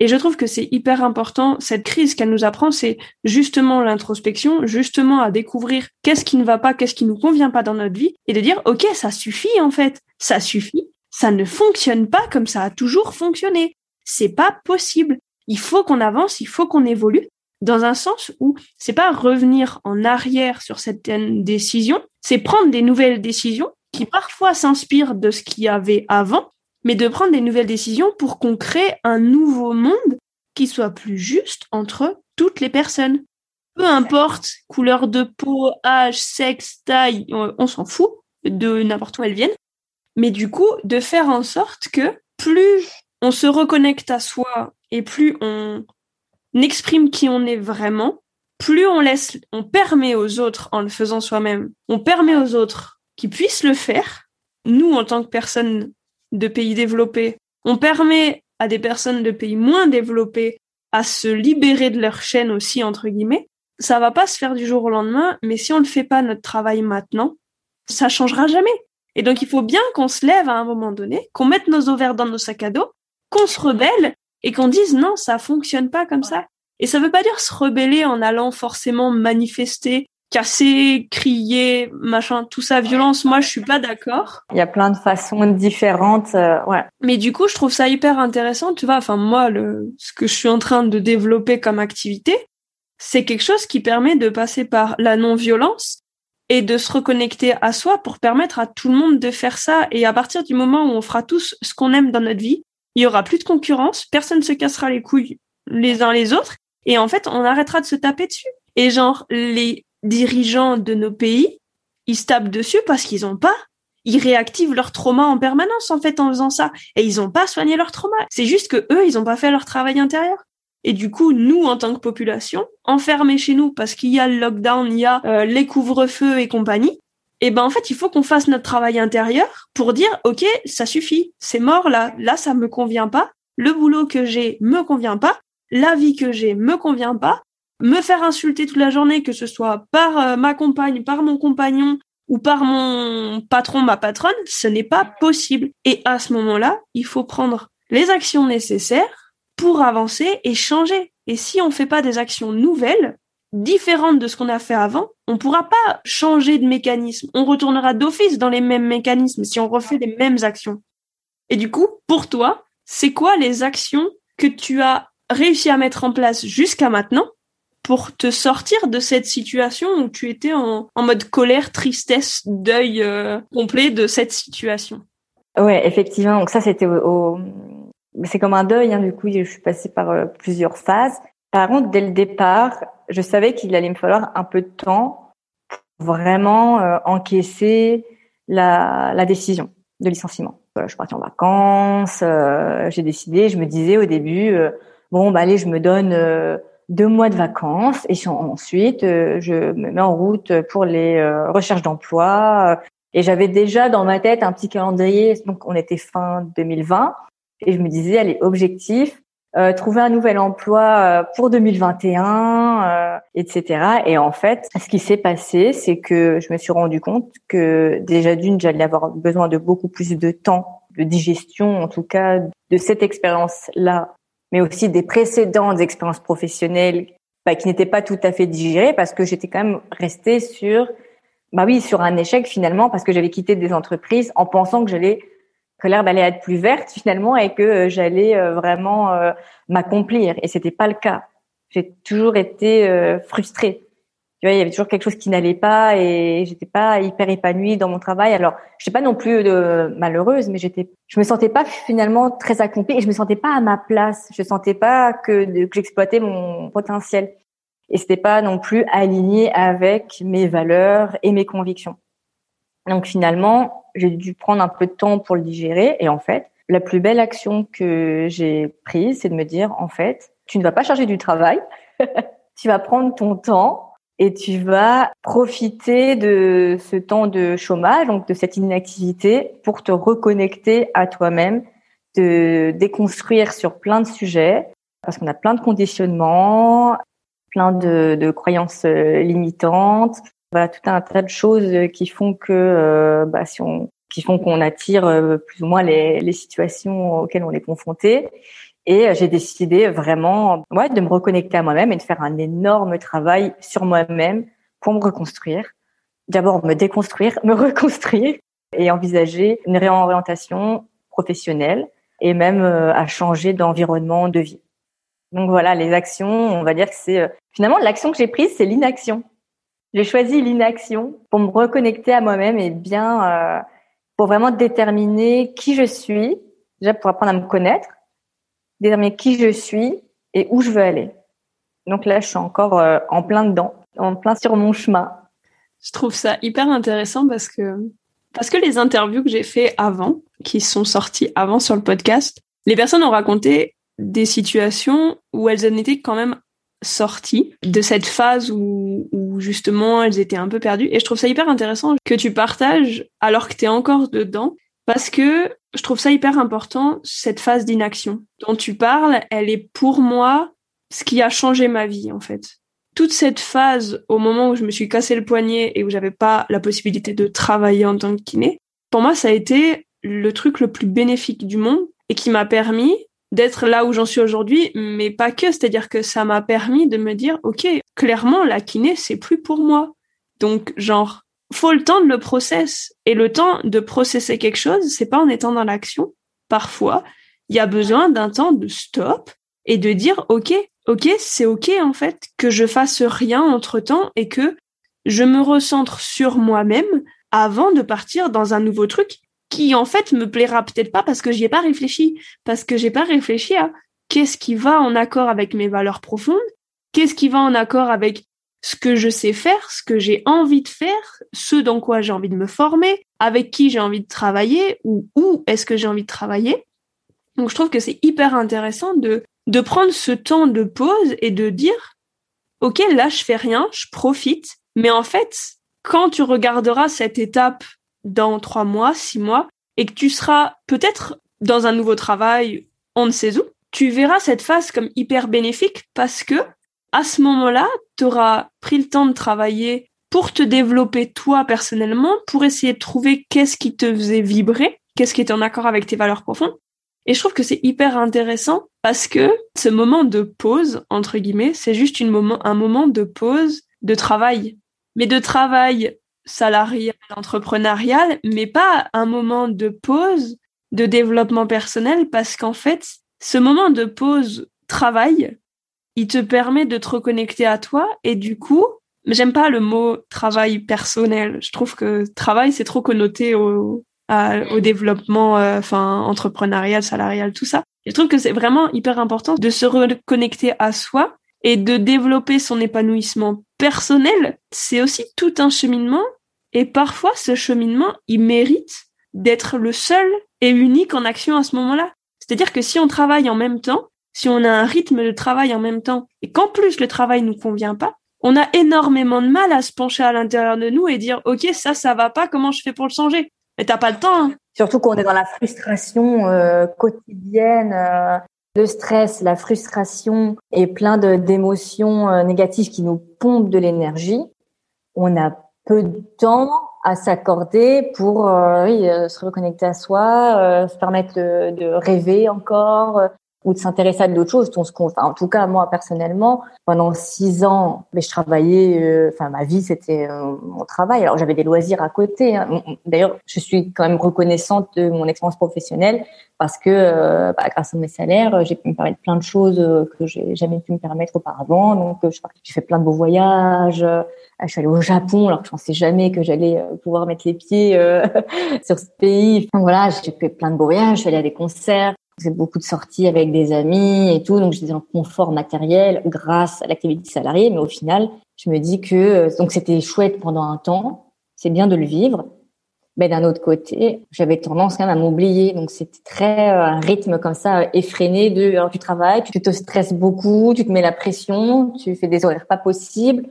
et je trouve que c'est hyper important, cette crise qu'elle nous apprend, c'est justement l'introspection, justement à découvrir qu'est-ce qui ne va pas, qu'est-ce qui nous convient pas dans notre vie, et de dire, OK, ça suffit en fait, ça suffit, ça ne fonctionne pas comme ça a toujours fonctionné. C'est pas possible. Il faut qu'on avance, il faut qu'on évolue, dans un sens où c'est pas revenir en arrière sur certaines décisions, c'est prendre des nouvelles décisions qui parfois s'inspirent de ce qu'il y avait avant, mais de prendre des nouvelles décisions pour qu'on crée un nouveau monde qui soit plus juste entre toutes les personnes. Peu importe couleur de peau, âge, sexe, taille, on s'en fout de n'importe où elles viennent. Mais du coup, de faire en sorte que plus on se reconnecte à soi et plus on exprime qui on est vraiment, plus on laisse, on permet aux autres en le faisant soi-même, on permet aux autres qui puissent le faire. Nous, en tant que personnes de pays développés. On permet à des personnes de pays moins développés à se libérer de leur chaîne aussi, entre guillemets. Ça va pas se faire du jour au lendemain, mais si on ne fait pas notre travail maintenant, ça changera jamais. Et donc, il faut bien qu'on se lève à un moment donné, qu'on mette nos ovaires dans nos sacs à dos, qu'on se rebelle et qu'on dise non, ça fonctionne pas comme ça. Et ça veut pas dire se rebeller en allant forcément manifester, casser, crier, machin, tout ça, violence. Moi, je suis pas d'accord. Il y a plein de façons différentes, euh, ouais. Mais du coup, je trouve ça hyper intéressant, tu vois. Enfin, moi, le, ce que je suis en train de développer comme activité, c'est quelque chose qui permet de passer par la non-violence et de se reconnecter à soi pour permettre à tout le monde de faire ça. Et à partir du moment où on fera tous ce qu'on aime dans notre vie, il y aura plus de concurrence, personne se cassera les couilles les uns les autres, et en fait, on arrêtera de se taper dessus. Et genre, les dirigeants de nos pays, ils se tapent dessus parce qu'ils ont pas. Ils réactivent leur trauma en permanence, en fait, en faisant ça. Et ils ont pas soigné leur trauma. C'est juste que eux, ils ont pas fait leur travail intérieur. Et du coup, nous, en tant que population, enfermés chez nous parce qu'il y a le lockdown, il y a euh, les couvre-feux et compagnie, eh ben en fait, il faut qu'on fasse notre travail intérieur pour dire OK, ça suffit, c'est mort là, là ça me convient pas, le boulot que j'ai me convient pas, la vie que j'ai me convient pas, me faire insulter toute la journée que ce soit par euh, ma compagne, par mon compagnon ou par mon patron, ma patronne, ce n'est pas possible. Et à ce moment-là, il faut prendre les actions nécessaires pour avancer et changer. Et si on fait pas des actions nouvelles, différente de ce qu'on a fait avant, on pourra pas changer de mécanisme. On retournera d'office dans les mêmes mécanismes si on refait les mêmes actions. Et du coup, pour toi, c'est quoi les actions que tu as réussi à mettre en place jusqu'à maintenant pour te sortir de cette situation où tu étais en, mode colère, tristesse, deuil euh, complet de cette situation Ouais, effectivement. Donc ça, c'était au, c'est comme un deuil. Hein, du coup, je suis passée par euh, plusieurs phases. Par contre, dès le départ, je savais qu'il allait me falloir un peu de temps pour vraiment euh, encaisser la, la, décision de licenciement. je suis partie en vacances, euh, j'ai décidé, je me disais au début, euh, bon, bah allez, je me donne deux mois de vacances et ensuite je me mets en route pour les recherches d'emploi. et j'avais déjà dans ma tête un petit calendrier, donc on était fin 2020, et je me disais, allez, objectif, euh, trouver un nouvel emploi euh, pour 2021, euh, etc. Et en fait, ce qui s'est passé, c'est que je me suis rendu compte que déjà d'une, j'allais avoir besoin de beaucoup plus de temps de digestion, en tout cas, de cette expérience-là, mais aussi des précédentes expériences professionnelles bah, qui n'étaient pas tout à fait digérées parce que j'étais quand même restée sur, bah oui, sur un échec finalement parce que j'avais quitté des entreprises en pensant que j'allais l'herbe allait être plus verte finalement et que euh, j'allais euh, vraiment euh, m'accomplir. Et c'était pas le cas. J'ai toujours été frustrée. Tu vois, il y avait toujours quelque chose qui n'allait pas et j'étais pas hyper épanouie dans mon travail. Alors, je suis pas non plus de malheureuse, mais j'étais, je me sentais pas finalement très accomplie et je me sentais pas à ma place. Je sentais pas que, que j'exploitais mon potentiel et c'était pas non plus aligné avec mes valeurs et mes convictions. Donc finalement, j'ai dû prendre un peu de temps pour le digérer. Et en fait, la plus belle action que j'ai prise, c'est de me dire, en fait, tu ne vas pas charger du travail, <laughs> tu vas prendre ton temps et tu vas profiter de ce temps de chômage, donc de cette inactivité, pour te reconnecter à toi-même, te déconstruire sur plein de sujets, parce qu'on a plein de conditionnements, plein de, de croyances euh, limitantes, voilà tout un tas de choses qui font que euh, bah, si on qui font qu'on attire euh, plus ou moins les, les, situations auxquelles on est confronté. Et euh, j'ai décidé vraiment ouais, de me reconnecter à moi-même et de faire un énorme travail sur moi-même pour me reconstruire. D'abord me déconstruire, <laughs> me reconstruire et envisager une réorientation professionnelle et même à changer d'environnement de vie. Donc voilà, les actions, on va dire que c'est finalement l'action que j'ai prise, c'est l'inaction. J'ai choisi l'inaction pour me reconnecter à moi-même et bien euh, pour vraiment déterminer qui je suis, déjà pour apprendre à me connaître, déterminer qui je suis et où je veux aller. Donc là, je suis encore euh, en plein dedans, en plein sur mon chemin. Je trouve ça hyper intéressant parce que parce que les interviews que j'ai fait avant, qui sont sorties avant sur le podcast, les personnes ont raconté des situations où elles en étaient quand même sorties de cette phase où, où, justement elles étaient un peu perdues. Et je trouve ça hyper intéressant que tu partages alors que tu es encore dedans, parce que je trouve ça hyper important, cette phase d'inaction dont tu parles, elle est pour moi ce qui a changé ma vie en fait. Toute cette phase au moment où je me suis cassé le poignet et où j'avais pas la possibilité de travailler en tant que kiné, pour moi, ça a été le truc le plus bénéfique du monde et qui m'a permis d'être là où j'en suis aujourd'hui, mais pas que. C'est-à-dire que ça m'a permis de me dire, OK, clairement, la kiné, c'est plus pour moi. Donc, genre, faut le temps de le process. Et le temps de processer quelque chose, c'est pas en étant dans l'action. Parfois, il y a besoin d'un temps de stop et de dire, OK, OK, c'est OK, en fait, que je fasse rien entre temps et que je me recentre sur moi-même avant de partir dans un nouveau truc qui en fait me plaira peut-être pas parce que j'y ai pas réfléchi, parce que j'ai pas réfléchi à qu'est-ce qui va en accord avec mes valeurs profondes, qu'est-ce qui va en accord avec ce que je sais faire, ce que j'ai envie de faire, ce dans quoi j'ai envie de me former, avec qui j'ai envie de travailler ou où est-ce que j'ai envie de travailler. Donc je trouve que c'est hyper intéressant de de prendre ce temps de pause et de dire OK, là je fais rien, je profite, mais en fait, quand tu regarderas cette étape dans trois mois, six mois, et que tu seras peut-être dans un nouveau travail, on ne sait où, tu verras cette phase comme hyper bénéfique parce que à ce moment-là, tu auras pris le temps de travailler pour te développer toi personnellement, pour essayer de trouver qu'est-ce qui te faisait vibrer, qu'est-ce qui était en accord avec tes valeurs profondes. Et je trouve que c'est hyper intéressant parce que ce moment de pause, entre guillemets, c'est juste moment, un moment de pause de travail. Mais de travail salarial, entrepreneurial, mais pas un moment de pause, de développement personnel, parce qu'en fait, ce moment de pause travail, il te permet de te reconnecter à toi et du coup, j'aime pas le mot travail personnel. Je trouve que travail, c'est trop connoté au, au développement, euh, enfin, entrepreneurial, salarial, tout ça. Je trouve que c'est vraiment hyper important de se reconnecter à soi et de développer son épanouissement personnel. C'est aussi tout un cheminement et parfois, ce cheminement, il mérite d'être le seul et unique en action à ce moment-là. C'est-à-dire que si on travaille en même temps, si on a un rythme de travail en même temps, et qu'en plus le travail nous convient pas, on a énormément de mal à se pencher à l'intérieur de nous et dire, OK, ça, ça va pas, comment je fais pour le changer? Mais t'as pas le temps. Hein. Surtout qu'on est dans la frustration euh, quotidienne, euh, le stress, la frustration et plein d'émotions euh, négatives qui nous pompent de l'énergie. On a peu de temps à s'accorder pour euh, oui, euh, se reconnecter à soi, se permettre de, rêver encore ou de s'intéresser à d'autres choses. en tout cas, moi personnellement, pendant six ans, mais je travaillais. Enfin, ma vie c'était mon travail. Alors j'avais des loisirs à côté. Hein. D'ailleurs, je suis quand même reconnaissante de mon expérience professionnelle parce que bah, grâce à mes salaires, j'ai pu me permettre plein de choses que j'ai jamais pu me permettre auparavant. Donc, j'ai fait plein de beaux voyages. Ah, je suis allée au Japon alors que je pensais jamais que j'allais euh, pouvoir mettre les pieds euh, <laughs> sur ce pays. Enfin, voilà, j'ai fait plein de beaux voyages, je suis allée à des concerts, j'ai beaucoup de sorties avec des amis et tout, donc j'étais en confort matériel grâce à l'activité salariée. Mais au final, je me dis que euh, donc c'était chouette pendant un temps, c'est bien de le vivre. Mais d'un autre côté, j'avais tendance quand même à m'oublier. Donc c'était très un rythme comme ça effréné de alors tu travailles, tu te stresses beaucoup, tu te mets la pression, tu fais des horaires pas possibles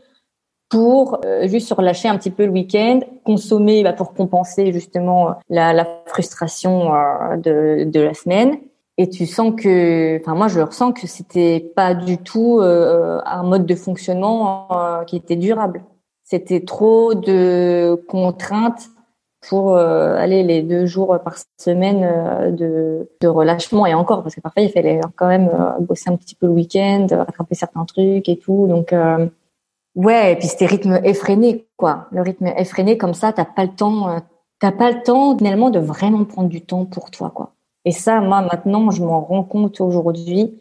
pour euh, juste se relâcher un petit peu le week-end, consommer bah, pour compenser justement la, la frustration euh, de, de, la semaine. Et tu sens que, enfin moi je ressens que c'était pas du tout euh, un mode de fonctionnement qui était durable. C'était trop de contraintes pour aller les deux jours par semaine de, de relâchement et encore parce que parfois il fallait quand même bosser un petit peu le week-end, rattraper certains trucs et tout. Donc Ouais, et puis c'était rythme effréné, quoi. Le rythme effréné, comme ça, t'as pas le temps, euh, t'as pas le temps finalement de vraiment prendre du temps pour toi, quoi. Et ça, moi, maintenant, je m'en rends compte aujourd'hui.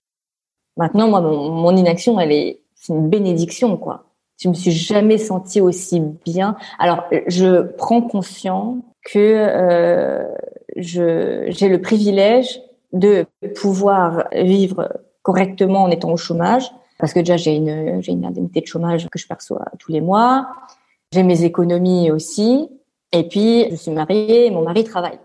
Maintenant, moi, mon, inaction, elle est, c'est une bénédiction, quoi. Je me suis jamais sentie aussi bien. Alors, je prends conscience que euh, je j'ai le privilège de pouvoir vivre correctement en étant au chômage, parce que déjà j'ai une j'ai une indemnité de chômage que je perçois tous les mois. J'ai mes économies aussi. Et puis je suis mariée, mon mari travaille.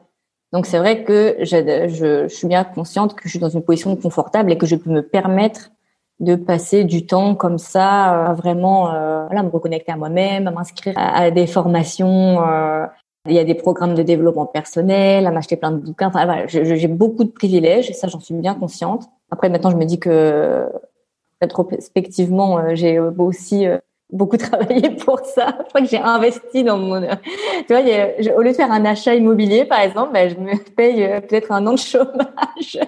Donc c'est vrai que je, je, je, suis bien consciente que je suis dans une position confortable et que je peux me permettre de passer du temps comme ça, à vraiment euh, voilà, me reconnecter à moi-même, à m'inscrire à, des formations. Euh, il y a des programmes de développement personnel, à m'acheter plein de bouquins. Enfin voilà, j'ai beaucoup de privilèges ça j'en suis bien consciente. Après maintenant je me dis que rétrospectivement, euh, j'ai aussi euh, beaucoup <laughs> travaillé pour ça. Je crois que j'ai investi dans mon. Tu vois, au lieu de faire un achat immobilier, par exemple, ben, je me <laughs> paye euh, peut-être un an de chômage.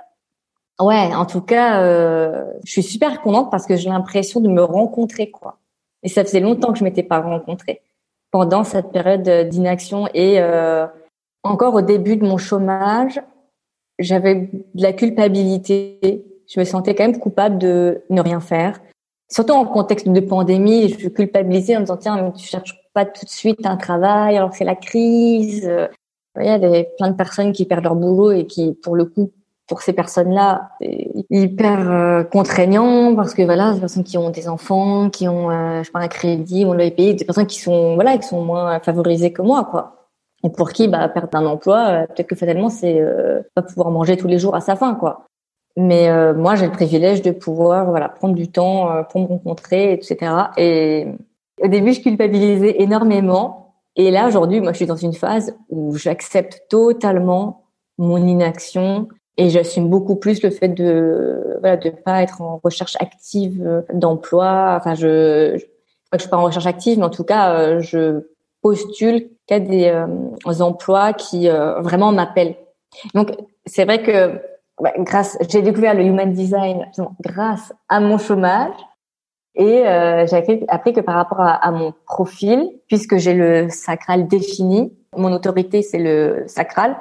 <laughs> ouais, en tout cas, euh, je suis super contente parce que j'ai l'impression de me rencontrer, quoi. Et ça faisait longtemps que je m'étais pas rencontrée pendant cette période d'inaction et euh, encore au début de mon chômage, j'avais de la culpabilité. Je me sentais quand même coupable de ne rien faire surtout en contexte de pandémie, je suis culpabilisée en me disant tiens, mais tu cherches pas tout de suite un travail alors que c'est la crise. Il y a des, plein de personnes qui perdent leur boulot et qui, pour le coup, pour ces personnes-là, hyper euh, contraignant parce que voilà, des personnes qui ont des enfants, qui ont, euh, je sais pas, un crédit, on les payer, des personnes qui sont, voilà, qui sont moins favorisées que moi, quoi. Et pour qui, bah, perdre un emploi, euh, peut-être que fatalement, c'est pas pouvoir manger tous les jours à sa faim, quoi. Mais euh, moi, j'ai le privilège de pouvoir voilà prendre du temps euh, pour me rencontrer, etc. Et au début, je culpabilisais énormément. Et là, aujourd'hui, moi, je suis dans une phase où j'accepte totalement mon inaction et j'assume beaucoup plus le fait de voilà de pas être en recherche active euh, d'emploi. Enfin, je, je suis pas en recherche active, mais en tout cas, je postule qu'à des emplois qui vraiment m'appellent. Donc, c'est vrai que bah, grâce, j'ai découvert le human design grâce à mon chômage. Et euh, j'ai appris, que par rapport à, mon profil, puisque j'ai le sacral défini, mon autorité c'est le sacral.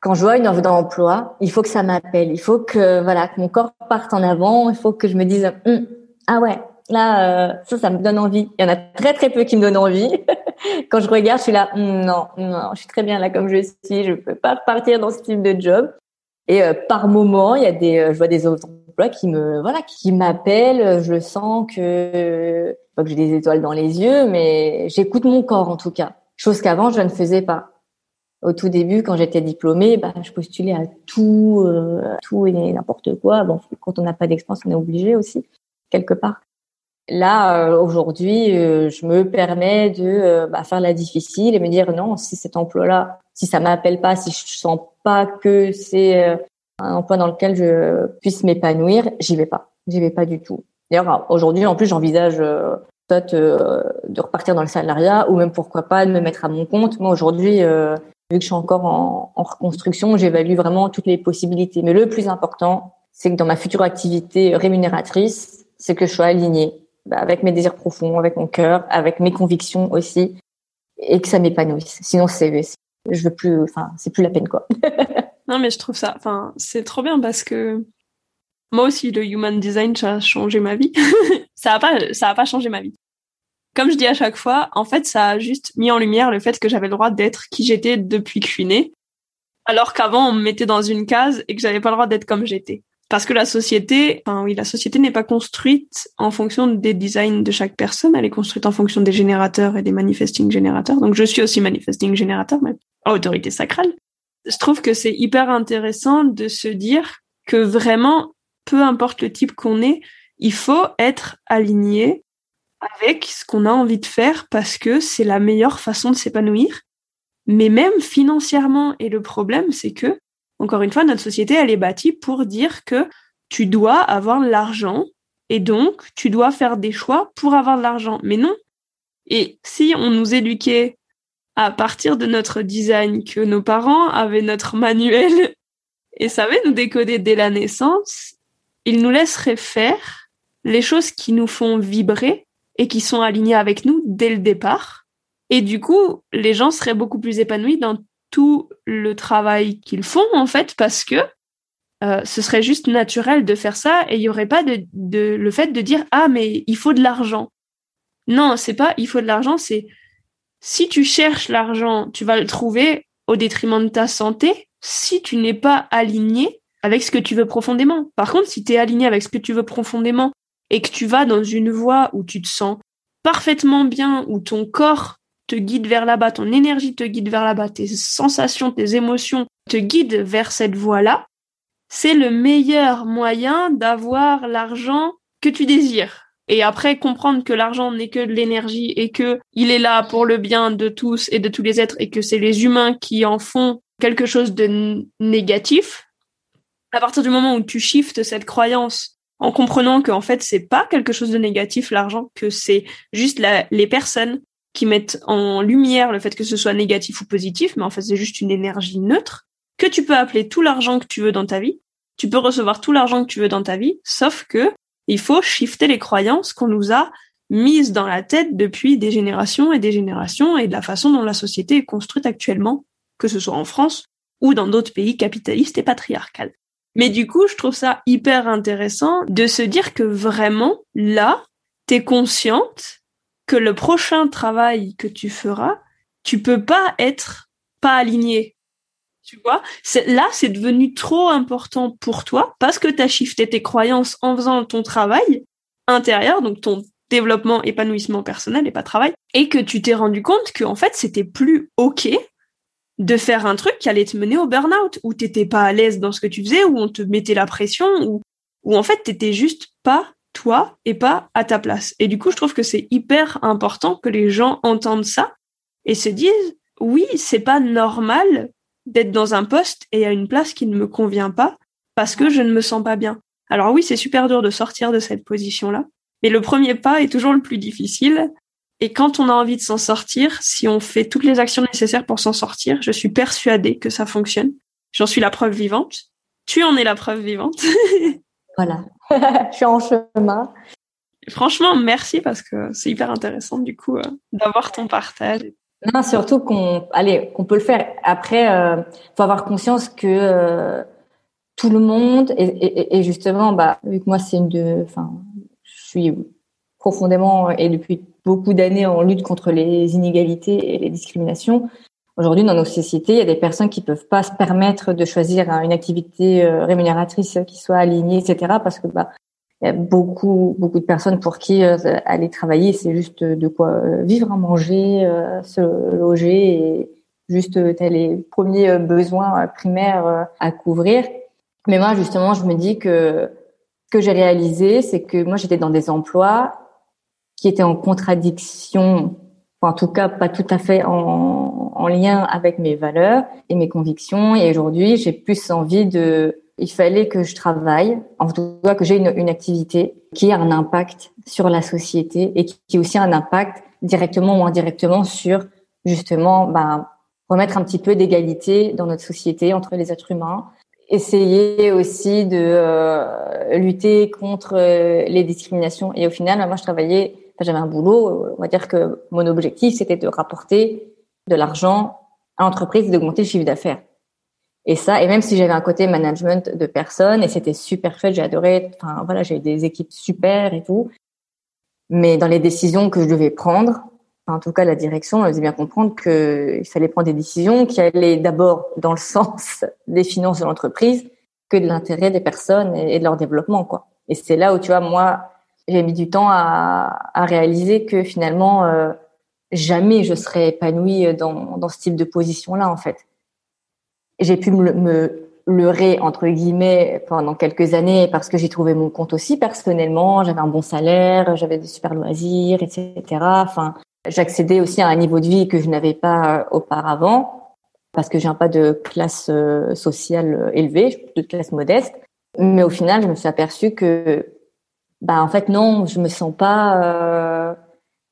Quand je vois une offre d'emploi, il faut que ça m'appelle, il faut que voilà que mon corps parte en avant, il faut que je me dise hum, ah ouais là euh, ça ça me donne envie. Il y en a très très peu qui me donnent envie. <laughs> Quand je regarde, je suis là hum, non non, je suis très bien là comme je suis, je peux pas partir dans ce type de job. Et euh, par moment, il y a des, euh, je vois des autres emplois qui me, voilà, qui m'appellent. Je sens que, pas que j'ai des étoiles dans les yeux, mais j'écoute mon corps en tout cas. Chose qu'avant je ne faisais pas. Au tout début, quand j'étais diplômée, bah, je postulais à tout, euh, tout et n'importe quoi. Bon, quand on n'a pas d'expérience, on est obligé aussi quelque part. Là, aujourd'hui, je me permets de bah, faire la difficile et me dire non, si cet emploi-là si ça m'appelle pas, si je sens pas que c'est euh, un emploi dans lequel je puisse m'épanouir, j'y vais pas. J'y vais pas du tout. D'ailleurs, aujourd'hui, en plus, j'envisage euh, peut-être euh, de repartir dans le salariat ou même pourquoi pas de me mettre à mon compte. Moi, aujourd'hui, vu que je suis encore en, en reconstruction, j'évalue vraiment toutes les possibilités. Mais le plus important, c'est que dans ma future activité rémunératrice, c'est que je sois alignée bah, avec mes désirs profonds, avec mon cœur, avec mes convictions aussi, et que ça m'épanouisse. Sinon, c'est je veux plus, enfin, c'est plus la peine, quoi. <laughs> non, mais je trouve ça, enfin, c'est trop bien parce que moi aussi, le human design, ça a changé ma vie. <laughs> ça a pas, ça a pas changé ma vie. Comme je dis à chaque fois, en fait, ça a juste mis en lumière le fait que j'avais le droit d'être qui j'étais depuis que je suis née. Alors qu'avant, on me mettait dans une case et que j'avais pas le droit d'être comme j'étais. Parce que la société, enfin oui, la société n'est pas construite en fonction des designs de chaque personne, elle est construite en fonction des générateurs et des manifesting générateurs. Donc je suis aussi manifesting générateur, mais autorité sacrale. Je trouve que c'est hyper intéressant de se dire que vraiment, peu importe le type qu'on est, il faut être aligné avec ce qu'on a envie de faire parce que c'est la meilleure façon de s'épanouir. Mais même financièrement, et le problème, c'est que encore une fois, notre société, elle est bâtie pour dire que tu dois avoir l'argent et donc tu dois faire des choix pour avoir de l'argent. Mais non. Et si on nous éduquait à partir de notre design, que nos parents avaient notre manuel et savaient nous décoder dès la naissance, ils nous laisseraient faire les choses qui nous font vibrer et qui sont alignées avec nous dès le départ. Et du coup, les gens seraient beaucoup plus épanouis dans tout le travail qu'ils font en fait parce que euh, ce serait juste naturel de faire ça et il y aurait pas de, de le fait de dire ah mais il faut de l'argent. Non, c'est pas il faut de l'argent, c'est si tu cherches l'argent, tu vas le trouver au détriment de ta santé si tu n'es pas aligné avec ce que tu veux profondément. Par contre, si tu es aligné avec ce que tu veux profondément et que tu vas dans une voie où tu te sens parfaitement bien, où ton corps te guide vers là-bas, ton énergie te guide vers là-bas, tes sensations, tes émotions te guident vers cette voie-là, c'est le meilleur moyen d'avoir l'argent que tu désires. Et après, comprendre que l'argent n'est que de l'énergie et que il est là pour le bien de tous et de tous les êtres et que c'est les humains qui en font quelque chose de négatif. À partir du moment où tu shiftes cette croyance en comprenant que en fait c'est pas quelque chose de négatif l'argent, que c'est juste les personnes qui mettent en lumière le fait que ce soit négatif ou positif, mais en fait c'est juste une énergie neutre que tu peux appeler tout l'argent que tu veux dans ta vie. Tu peux recevoir tout l'argent que tu veux dans ta vie, sauf que il faut shifter les croyances qu'on nous a mises dans la tête depuis des générations et des générations et de la façon dont la société est construite actuellement, que ce soit en France ou dans d'autres pays capitalistes et patriarcales. Mais du coup, je trouve ça hyper intéressant de se dire que vraiment, là, t'es consciente que le prochain travail que tu feras, tu peux pas être pas aligné. Tu vois, là, c'est devenu trop important pour toi parce que tu as shifté tes croyances en faisant ton travail intérieur, donc ton développement, épanouissement personnel et pas travail, et que tu t'es rendu compte que en fait, c'était plus OK de faire un truc qui allait te mener au burn-out, où t'étais pas à l'aise dans ce que tu faisais, où on te mettait la pression, ou en fait t'étais juste pas toi et pas à ta place. Et du coup, je trouve que c'est hyper important que les gens entendent ça et se disent oui, c'est pas normal d'être dans un poste et à une place qui ne me convient pas parce que je ne me sens pas bien. Alors oui, c'est super dur de sortir de cette position-là, mais le premier pas est toujours le plus difficile et quand on a envie de s'en sortir, si on fait toutes les actions nécessaires pour s'en sortir, je suis persuadée que ça fonctionne. J'en suis la preuve vivante. Tu en es la preuve vivante. <laughs> voilà. <laughs> je suis en chemin. Franchement, merci parce que c'est hyper intéressant du coup euh, d'avoir ton partage. Non, surtout qu'on, allez, qu'on peut le faire. Après, euh, faut avoir conscience que euh, tout le monde et, et, justement, bah, vu que moi c'est une de, enfin, je suis profondément et depuis beaucoup d'années en lutte contre les inégalités et les discriminations. Aujourd'hui, dans nos sociétés, il y a des personnes qui peuvent pas se permettre de choisir une activité euh, rémunératrice qui soit alignée, etc. Parce que bah, il y a beaucoup beaucoup de personnes pour qui euh, aller travailler, c'est juste de quoi euh, vivre, manger, se loger et juste as les premiers besoins primaires à couvrir. Mais moi, justement, je me dis que ce que j'ai réalisé, c'est que moi, j'étais dans des emplois qui était en contradiction, en tout cas pas tout à fait en, en lien avec mes valeurs et mes convictions. Et aujourd'hui, j'ai plus envie de, il fallait que je travaille, en tout cas que j'ai une, activité qui a un impact sur la société et qui, a aussi un impact directement ou indirectement sur justement ben, remettre un petit peu d'égalité dans notre société entre les êtres humains essayer aussi de euh, lutter contre euh, les discriminations. Et au final, moi, je travaillais j'avais un boulot, on va dire que mon objectif, c'était de rapporter de l'argent à l'entreprise et d'augmenter le chiffre d'affaires. Et ça, et même si j'avais un côté management de personnes, et c'était super fait, j'ai adoré, enfin voilà, j'ai des équipes super et tout. Mais dans les décisions que je devais prendre, en tout cas la direction, elle faisait bien comprendre qu'il fallait prendre des décisions qui allaient d'abord dans le <laughs> sens des finances de l'entreprise que de l'intérêt des personnes et de leur développement, quoi. Et c'est là où, tu vois, moi, j'ai mis du temps à, réaliser que finalement euh, jamais je serais épanouie dans, ce type de position-là en fait. J'ai pu me, leurrer entre guillemets pendant quelques années parce que j'ai trouvé mon compte aussi personnellement. J'avais un bon salaire, j'avais des super loisirs, etc. Enfin, j'accédais aussi à un niveau de vie que je n'avais pas auparavant parce que je viens pas de classe euh, sociale élevée, de classe modeste. Mais au final, je me suis aperçue que bah en fait non, je me sens pas. Euh,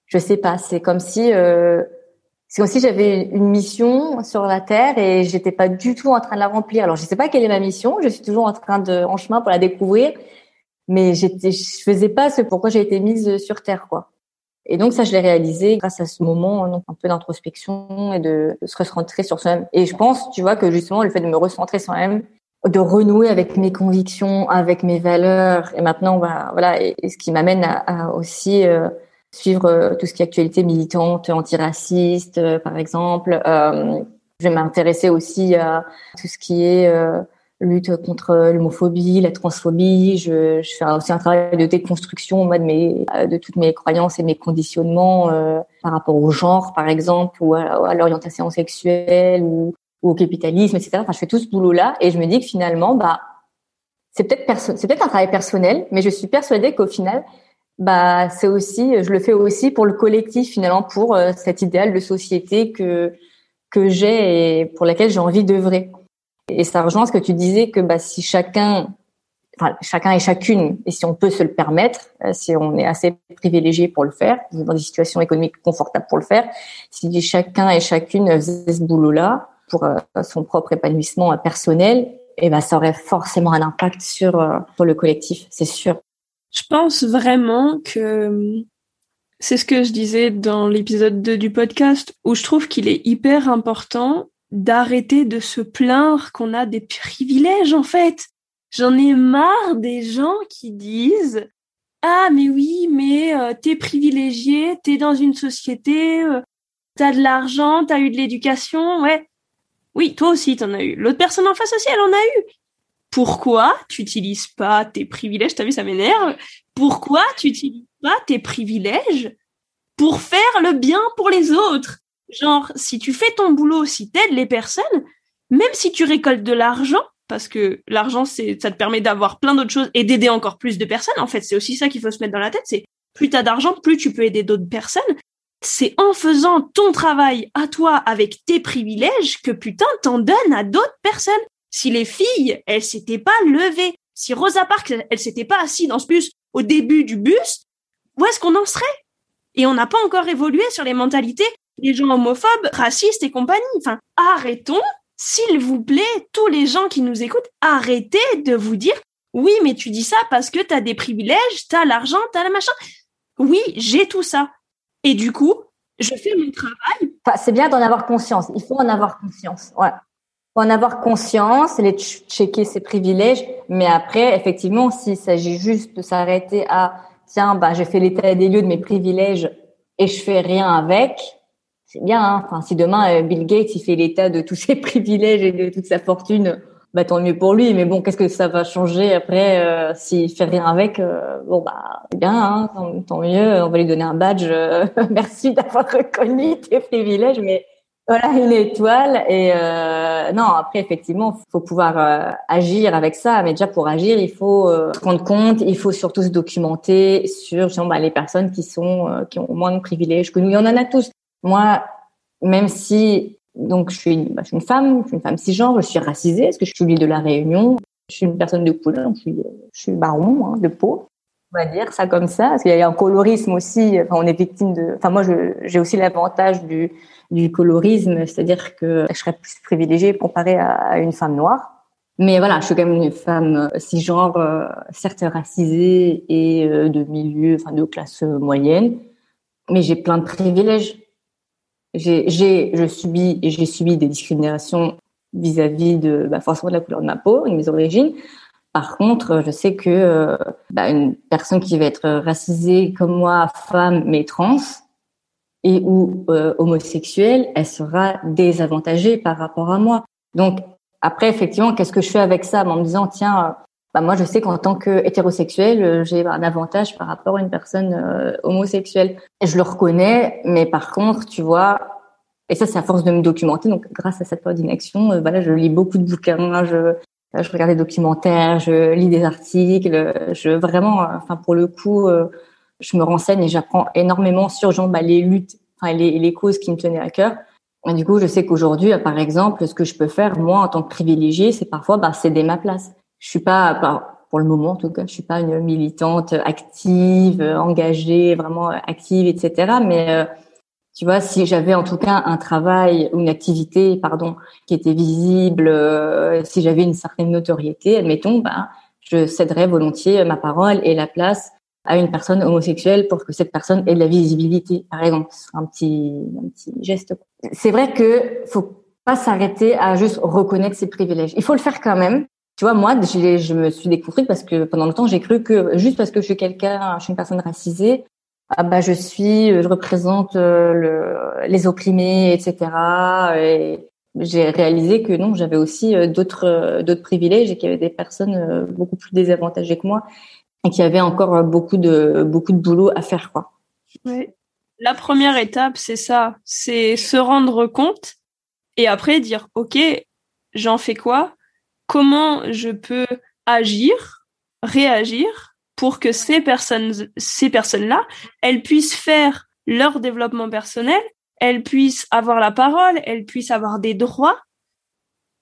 je sais pas. C'est comme si euh, c'est comme si j'avais une mission sur la terre et j'étais pas du tout en train de la remplir. Alors je sais pas quelle est ma mission. Je suis toujours en train de en chemin pour la découvrir, mais j'étais, je faisais pas ce pourquoi j'ai été mise sur terre quoi. Et donc ça, je l'ai réalisé grâce à ce moment un peu d'introspection et de, se recentrer sur soi-même. Et je pense, tu vois, que justement le fait de me recentrer sur soi-même, de renouer avec mes convictions, avec mes valeurs. Et maintenant, bah, voilà, et, ce qui m'amène à, aussi euh, suivre euh, tout ce qui est actualité militante, antiraciste, euh, par exemple. je vais m'intéresser aussi à tout ce qui est lutte contre l'homophobie, la transphobie. Je, je, fais aussi un travail de déconstruction moi, de, mes, de toutes mes croyances et mes conditionnements par rapport au genre, par exemple, ou à, à l'orientation sexuelle, ou ou au capitalisme, etc. Enfin, je fais tout ce boulot-là et je me dis que finalement, bah, c'est peut-être c'est peut-être un travail personnel, mais je suis persuadée qu'au final, bah, c'est aussi, je le fais aussi pour le collectif finalement, pour euh, cet idéal de société que que j'ai et pour laquelle j'ai envie d'œuvrer. Et ça rejoint ce que tu disais que bah, si chacun enfin, chacun et chacune, et si on peut se le permettre, euh, si on est assez privilégié pour le faire, dans des situations économiques confortables pour le faire, si chacun et chacune faisait ce boulot-là pour euh, son propre épanouissement personnel, eh ben ça aurait forcément un impact sur, euh, sur le collectif, c'est sûr. Je pense vraiment que c'est ce que je disais dans l'épisode 2 du podcast, où je trouve qu'il est hyper important d'arrêter de se plaindre qu'on a des privilèges en fait. J'en ai marre des gens qui disent ah mais oui mais euh, t'es privilégié, t'es dans une société, euh, t'as de l'argent, t'as eu de l'éducation, ouais. Oui, toi aussi t'en as eu. L'autre personne en face aussi elle en a eu. Pourquoi tu n'utilises pas tes privilèges? T'as vu ça m'énerve. Pourquoi tu n'utilises pas tes privilèges pour faire le bien pour les autres? Genre, si tu fais ton boulot, si t'aides les personnes, même si tu récoltes de l'argent, parce que l'argent, c'est, ça te permet d'avoir plein d'autres choses et d'aider encore plus de personnes. En fait, c'est aussi ça qu'il faut se mettre dans la tête. C'est plus t'as d'argent, plus tu peux aider d'autres personnes. C'est en faisant ton travail à toi avec tes privilèges que putain t'en donnes à d'autres personnes. Si les filles, elles s'étaient pas levées, si Rosa Parks, elle s'était pas assise dans ce bus au début du bus, où est-ce qu'on en serait? Et on n'a pas encore évolué sur les mentalités les gens homophobes, racistes et compagnie. Enfin, arrêtons, s'il vous plaît, tous les gens qui nous écoutent, arrêtez de vous dire oui, mais tu dis ça parce que tu as des privilèges, tu as l'argent, tu as la machin. Oui, j'ai tout ça. Et du coup, je fais mon travail. Enfin, c'est bien d'en avoir conscience. Il faut en avoir conscience. Ouais. Faut en avoir conscience, les checker ses privilèges. Mais après, effectivement, s'il s'agit juste de s'arrêter à tiens, bah, j'ai fait l'état des lieux de mes privilèges et je fais rien avec, c'est bien. Hein. Enfin, si demain euh, Bill Gates il fait l'état de tous ses <laughs> privilèges et de toute sa fortune, bah tant mieux pour lui. Mais bon, qu'est-ce que ça va changer après euh, s'il fait rien avec euh, Bon bah bien, hein, tant, mieux. On va lui donner un badge. Euh, <laughs> merci d'avoir reconnu tes privilèges, mais voilà une étoile. Et non, après effectivement, faut pouvoir agir avec ça. Mais déjà pour agir, il faut se rendre compte, il faut surtout se documenter sur bah, les personnes qui sont qui ont moins de privilèges que nous. Il y en a tous. Moi, même si donc je suis, une, bah, je suis une femme, je suis une femme cisgenre, je suis racisée, parce que je suis l'île de la Réunion, je suis une personne de couleur, je suis, je suis baron hein, de peau, on va dire ça comme ça, parce qu'il y a un colorisme aussi. Enfin, on est victime de. Enfin, moi, j'ai aussi l'avantage du, du colorisme, c'est-à-dire que je serais plus privilégiée comparée à une femme noire. Mais voilà, je suis quand même une femme cisgenre, euh, certes racisée et euh, de milieu, enfin de classe moyenne, mais j'ai plein de privilèges j'ai, j'ai, je subis j'ai subi des discriminations vis-à-vis de, bah, forcément de la couleur de ma peau, de mes origines. Par contre, je sais que euh, bah, une personne qui va être racisée comme moi, femme mais trans et ou euh, homosexuelle, elle sera désavantagée par rapport à moi. Donc après, effectivement, qu'est-ce que je fais avec ça? En me disant, tiens, bah, moi, je sais qu'en tant que hétérosexuel, euh, j'ai un avantage par rapport à une personne euh, homosexuelle. Je le reconnais, mais par contre, tu vois, et ça, c'est à force de me documenter. Donc, grâce à cette période d'inaction, euh, je lis beaucoup de bouquins, je, je regarde des documentaires, je lis des articles, je vraiment, enfin, pour le coup, je me renseigne et j'apprends énormément sur genre, bah, les luttes, enfin, les, les causes qui me tenaient à cœur. Et du coup, je sais qu'aujourd'hui, par exemple, ce que je peux faire, moi, en tant que privilégiée, c'est parfois bah, céder ma place je suis pas, pour le moment en tout cas, je suis pas une militante active, engagée, vraiment active, etc. Mais euh, tu vois, si j'avais en tout cas un travail ou une activité, pardon, qui était visible, euh, si j'avais une certaine notoriété, admettons, ben, je céderais volontiers ma parole et la place à une personne homosexuelle pour que cette personne ait de la visibilité, par exemple. Un petit, un petit geste. C'est vrai que faut pas s'arrêter à juste reconnaître ses privilèges. Il faut le faire quand même, tu vois, moi, je, me suis découverte parce que pendant longtemps, j'ai cru que juste parce que je suis quelqu'un, je suis une personne racisée, ah bah je suis, je représente euh, le, les opprimés, etc. Et j'ai réalisé que non, j'avais aussi euh, d'autres euh, d'autres privilèges et qu'il y avait des personnes beaucoup plus désavantagées que moi et qu'il y avait encore beaucoup de beaucoup de boulot à faire, quoi. Oui. La première étape, c'est ça, c'est se rendre compte et après dire, ok, j'en fais quoi? Comment je peux agir, réagir pour que ces personnes, ces personnes-là, elles puissent faire leur développement personnel, elles puissent avoir la parole, elles puissent avoir des droits.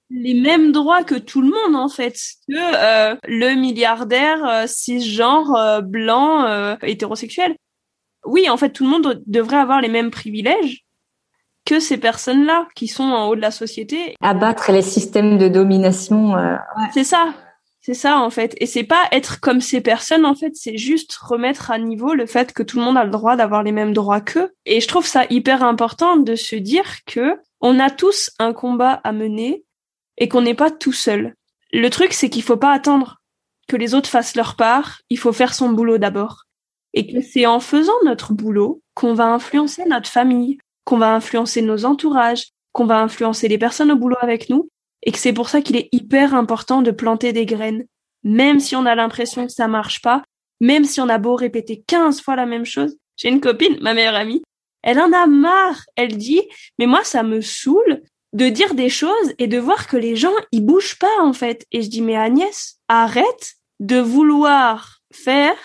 les mêmes droits que tout le monde en fait que euh, le milliardaire euh, cisgenre euh, blanc euh, hétérosexuel. Oui, en fait, tout le monde devrait avoir les mêmes privilèges que ces personnes-là qui sont en haut de la société. Abattre les systèmes de domination. Euh, C'est ça. C'est ça en fait. Et c'est pas être comme ces personnes en fait, c'est juste remettre à niveau le fait que tout le monde a le droit d'avoir les mêmes droits qu'eux. Et je trouve ça hyper important de se dire que on a tous un combat à mener et qu'on n'est pas tout seul. Le truc c'est qu'il faut pas attendre que les autres fassent leur part, il faut faire son boulot d'abord. Et que c'est en faisant notre boulot qu'on va influencer notre famille, qu'on va influencer nos entourages, qu'on va influencer les personnes au boulot avec nous et que c'est pour ça qu'il est hyper important de planter des graines, même si on a l'impression que ça marche pas, même si on a beau répéter 15 fois la même chose. J'ai une copine, ma meilleure amie, elle en a marre. Elle dit, mais moi, ça me saoule de dire des choses et de voir que les gens, ils bougent pas, en fait. Et je dis, mais Agnès, arrête de vouloir faire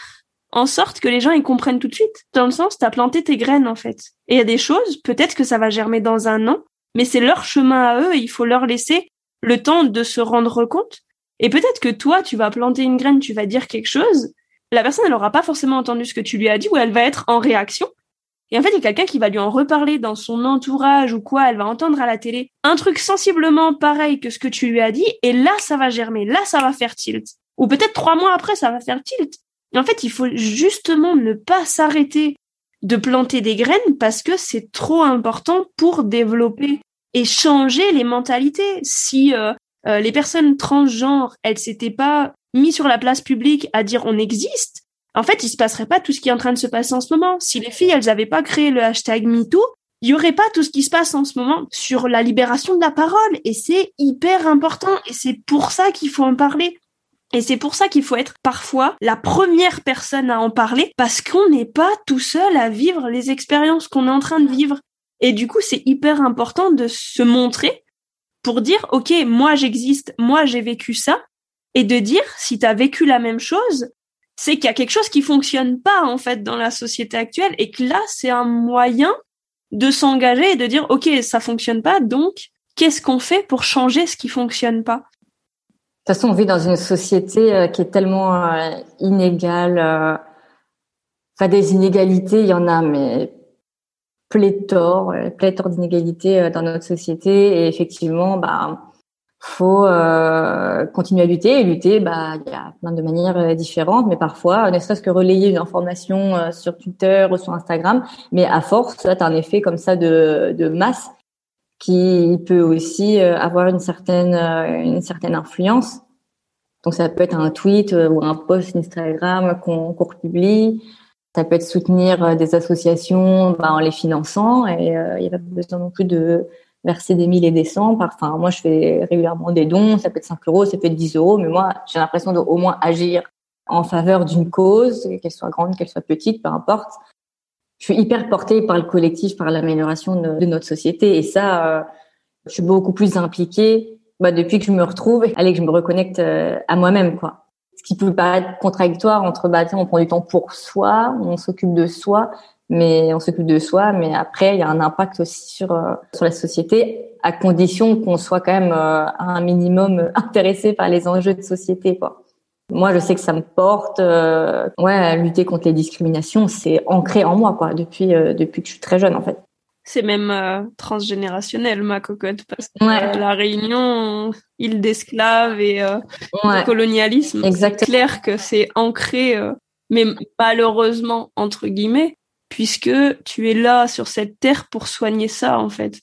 en sorte que les gens, ils comprennent tout de suite. Dans le sens, t'as planté tes graines, en fait. Et il y a des choses, peut-être que ça va germer dans un an, mais c'est leur chemin à eux et il faut leur laisser le temps de se rendre compte. Et peut-être que toi, tu vas planter une graine, tu vas dire quelque chose. La personne, elle aura pas forcément entendu ce que tu lui as dit ou elle va être en réaction. Et en fait, il y a quelqu'un qui va lui en reparler dans son entourage ou quoi, elle va entendre à la télé un truc sensiblement pareil que ce que tu lui as dit, et là, ça va germer, là, ça va faire tilt. Ou peut-être trois mois après, ça va faire tilt. Et en fait, il faut justement ne pas s'arrêter de planter des graines parce que c'est trop important pour développer et changer les mentalités. Si euh, euh, les personnes transgenres, elles s'étaient pas mis sur la place publique à dire on existe, en fait, il se passerait pas tout ce qui est en train de se passer en ce moment. Si les filles, elles avaient pas créé le hashtag MeToo, il y aurait pas tout ce qui se passe en ce moment sur la libération de la parole. Et c'est hyper important. Et c'est pour ça qu'il faut en parler. Et c'est pour ça qu'il faut être parfois la première personne à en parler parce qu'on n'est pas tout seul à vivre les expériences qu'on est en train de vivre. Et du coup, c'est hyper important de se montrer pour dire, OK, moi j'existe, moi j'ai vécu ça, et de dire, si tu as vécu la même chose, c'est qu'il y a quelque chose qui fonctionne pas, en fait, dans la société actuelle, et que là, c'est un moyen de s'engager et de dire, OK, ça fonctionne pas, donc, qu'est-ce qu'on fait pour changer ce qui fonctionne pas? De toute façon, on vit dans une société euh, qui est tellement euh, inégale. Euh, enfin, des inégalités, il y en a, mais pléthore, pléthore d'inégalités dans notre société. Et effectivement, bah, faut euh, continuer à lutter. Et lutter, bah, il y a plein de manières différentes, mais parfois, ne serait-ce que relayer une information sur Twitter ou sur Instagram, mais à force, tu as un effet comme ça de, de masse qui peut aussi avoir une certaine une certaine influence. Donc ça peut être un tweet ou un post Instagram qu'on qu'on republie, ça peut être soutenir euh, des associations bah, en les finançant et euh, il n'y a pas besoin non plus de verser des mille et des cents. Enfin, moi, je fais régulièrement des dons. Ça peut être 5 euros, ça peut être 10 euros, mais moi, j'ai l'impression de au moins agir en faveur d'une cause, qu'elle soit grande, qu'elle soit petite, peu importe. Je suis hyper portée par le collectif, par l'amélioration de, notre société et ça, euh, je suis beaucoup plus impliquée bah, depuis que je me retrouve, allez que je me reconnecte à moi-même, quoi ce qui peut paraître contradictoire entre bah tiens, on prend du temps pour soi, on s'occupe de soi, mais on s'occupe de soi, mais après il y a un impact aussi sur euh, sur la société à condition qu'on soit quand même euh, un minimum <laughs> intéressé par les enjeux de société quoi. Moi, je sais que ça me porte. Euh, ouais, lutter contre les discriminations, c'est ancré en moi, quoi, depuis depuis que je suis très jeune, en fait. C'est même euh, transgénérationnel, ma cocotte, parce que euh, la Réunion, île d'esclaves et euh, colonialisme, c'est clair que c'est ancré, mais malheureusement, entre guillemets, puisque tu es là sur cette terre pour soigner ça, en fait.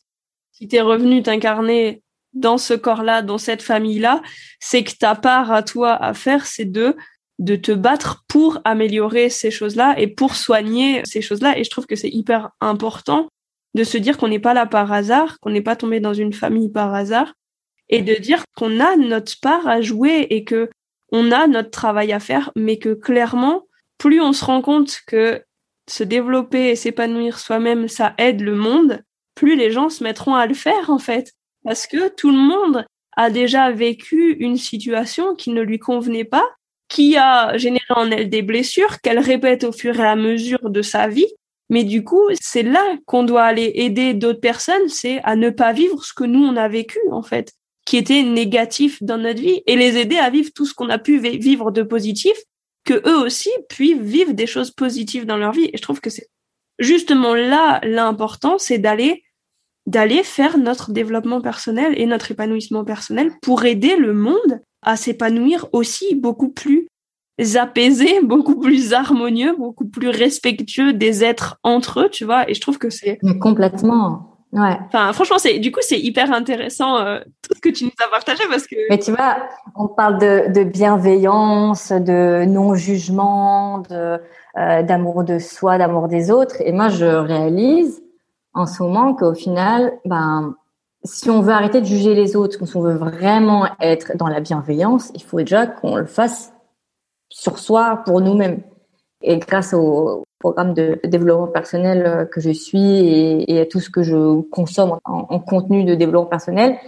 Si tu es revenu t'incarner dans ce corps-là, dans cette famille-là, c'est que ta part à toi à faire, c'est de de te battre pour améliorer ces choses-là et pour soigner ces choses-là. Et je trouve que c'est hyper important de se dire qu'on n'est pas là par hasard, qu'on n'est pas tombé dans une famille par hasard, et de dire qu'on a notre part à jouer et que on a notre travail à faire, mais que clairement, plus on se rend compte que se développer et s'épanouir soi-même, ça aide le monde, plus les gens se mettront à le faire en fait. Parce que tout le monde a déjà vécu une situation qui ne lui convenait pas, qui a généré en elle des blessures qu'elle répète au fur et à mesure de sa vie mais du coup, c'est là qu'on doit aller aider d'autres personnes, c'est à ne pas vivre ce que nous on a vécu en fait. qui étaient négatifs dans notre vie et les aider à vivre tout ce qu'on a pu vivre de positif, que eux aussi puissent vivre des choses positives dans leur vie. Et je trouve que c'est justement là l'important, c'est d'aller d'aller faire notre développement personnel et notre épanouissement personnel pour aider le monde à s'épanouir aussi beaucoup plus apaisé, <laughs> beaucoup plus harmonieux, beaucoup plus respectueux des êtres entre eux, tu vois. Et je trouve que c'est complètement. Ouais. Enfin, franchement, c'est du coup c'est hyper intéressant euh, tout ce que tu nous as partagé parce que. Mais tu vois, on parle de, de bienveillance, de non jugement, de euh, d'amour de soi, d'amour des autres. Et moi, je réalise en ce moment qu'au final, ben, si on veut arrêter de juger les autres, si on veut vraiment être dans la bienveillance, il faut déjà qu'on le fasse sur soi pour nous-mêmes. Et grâce au programme de développement personnel que je suis et, et à tout ce que je consomme en, contenu de développement personnel,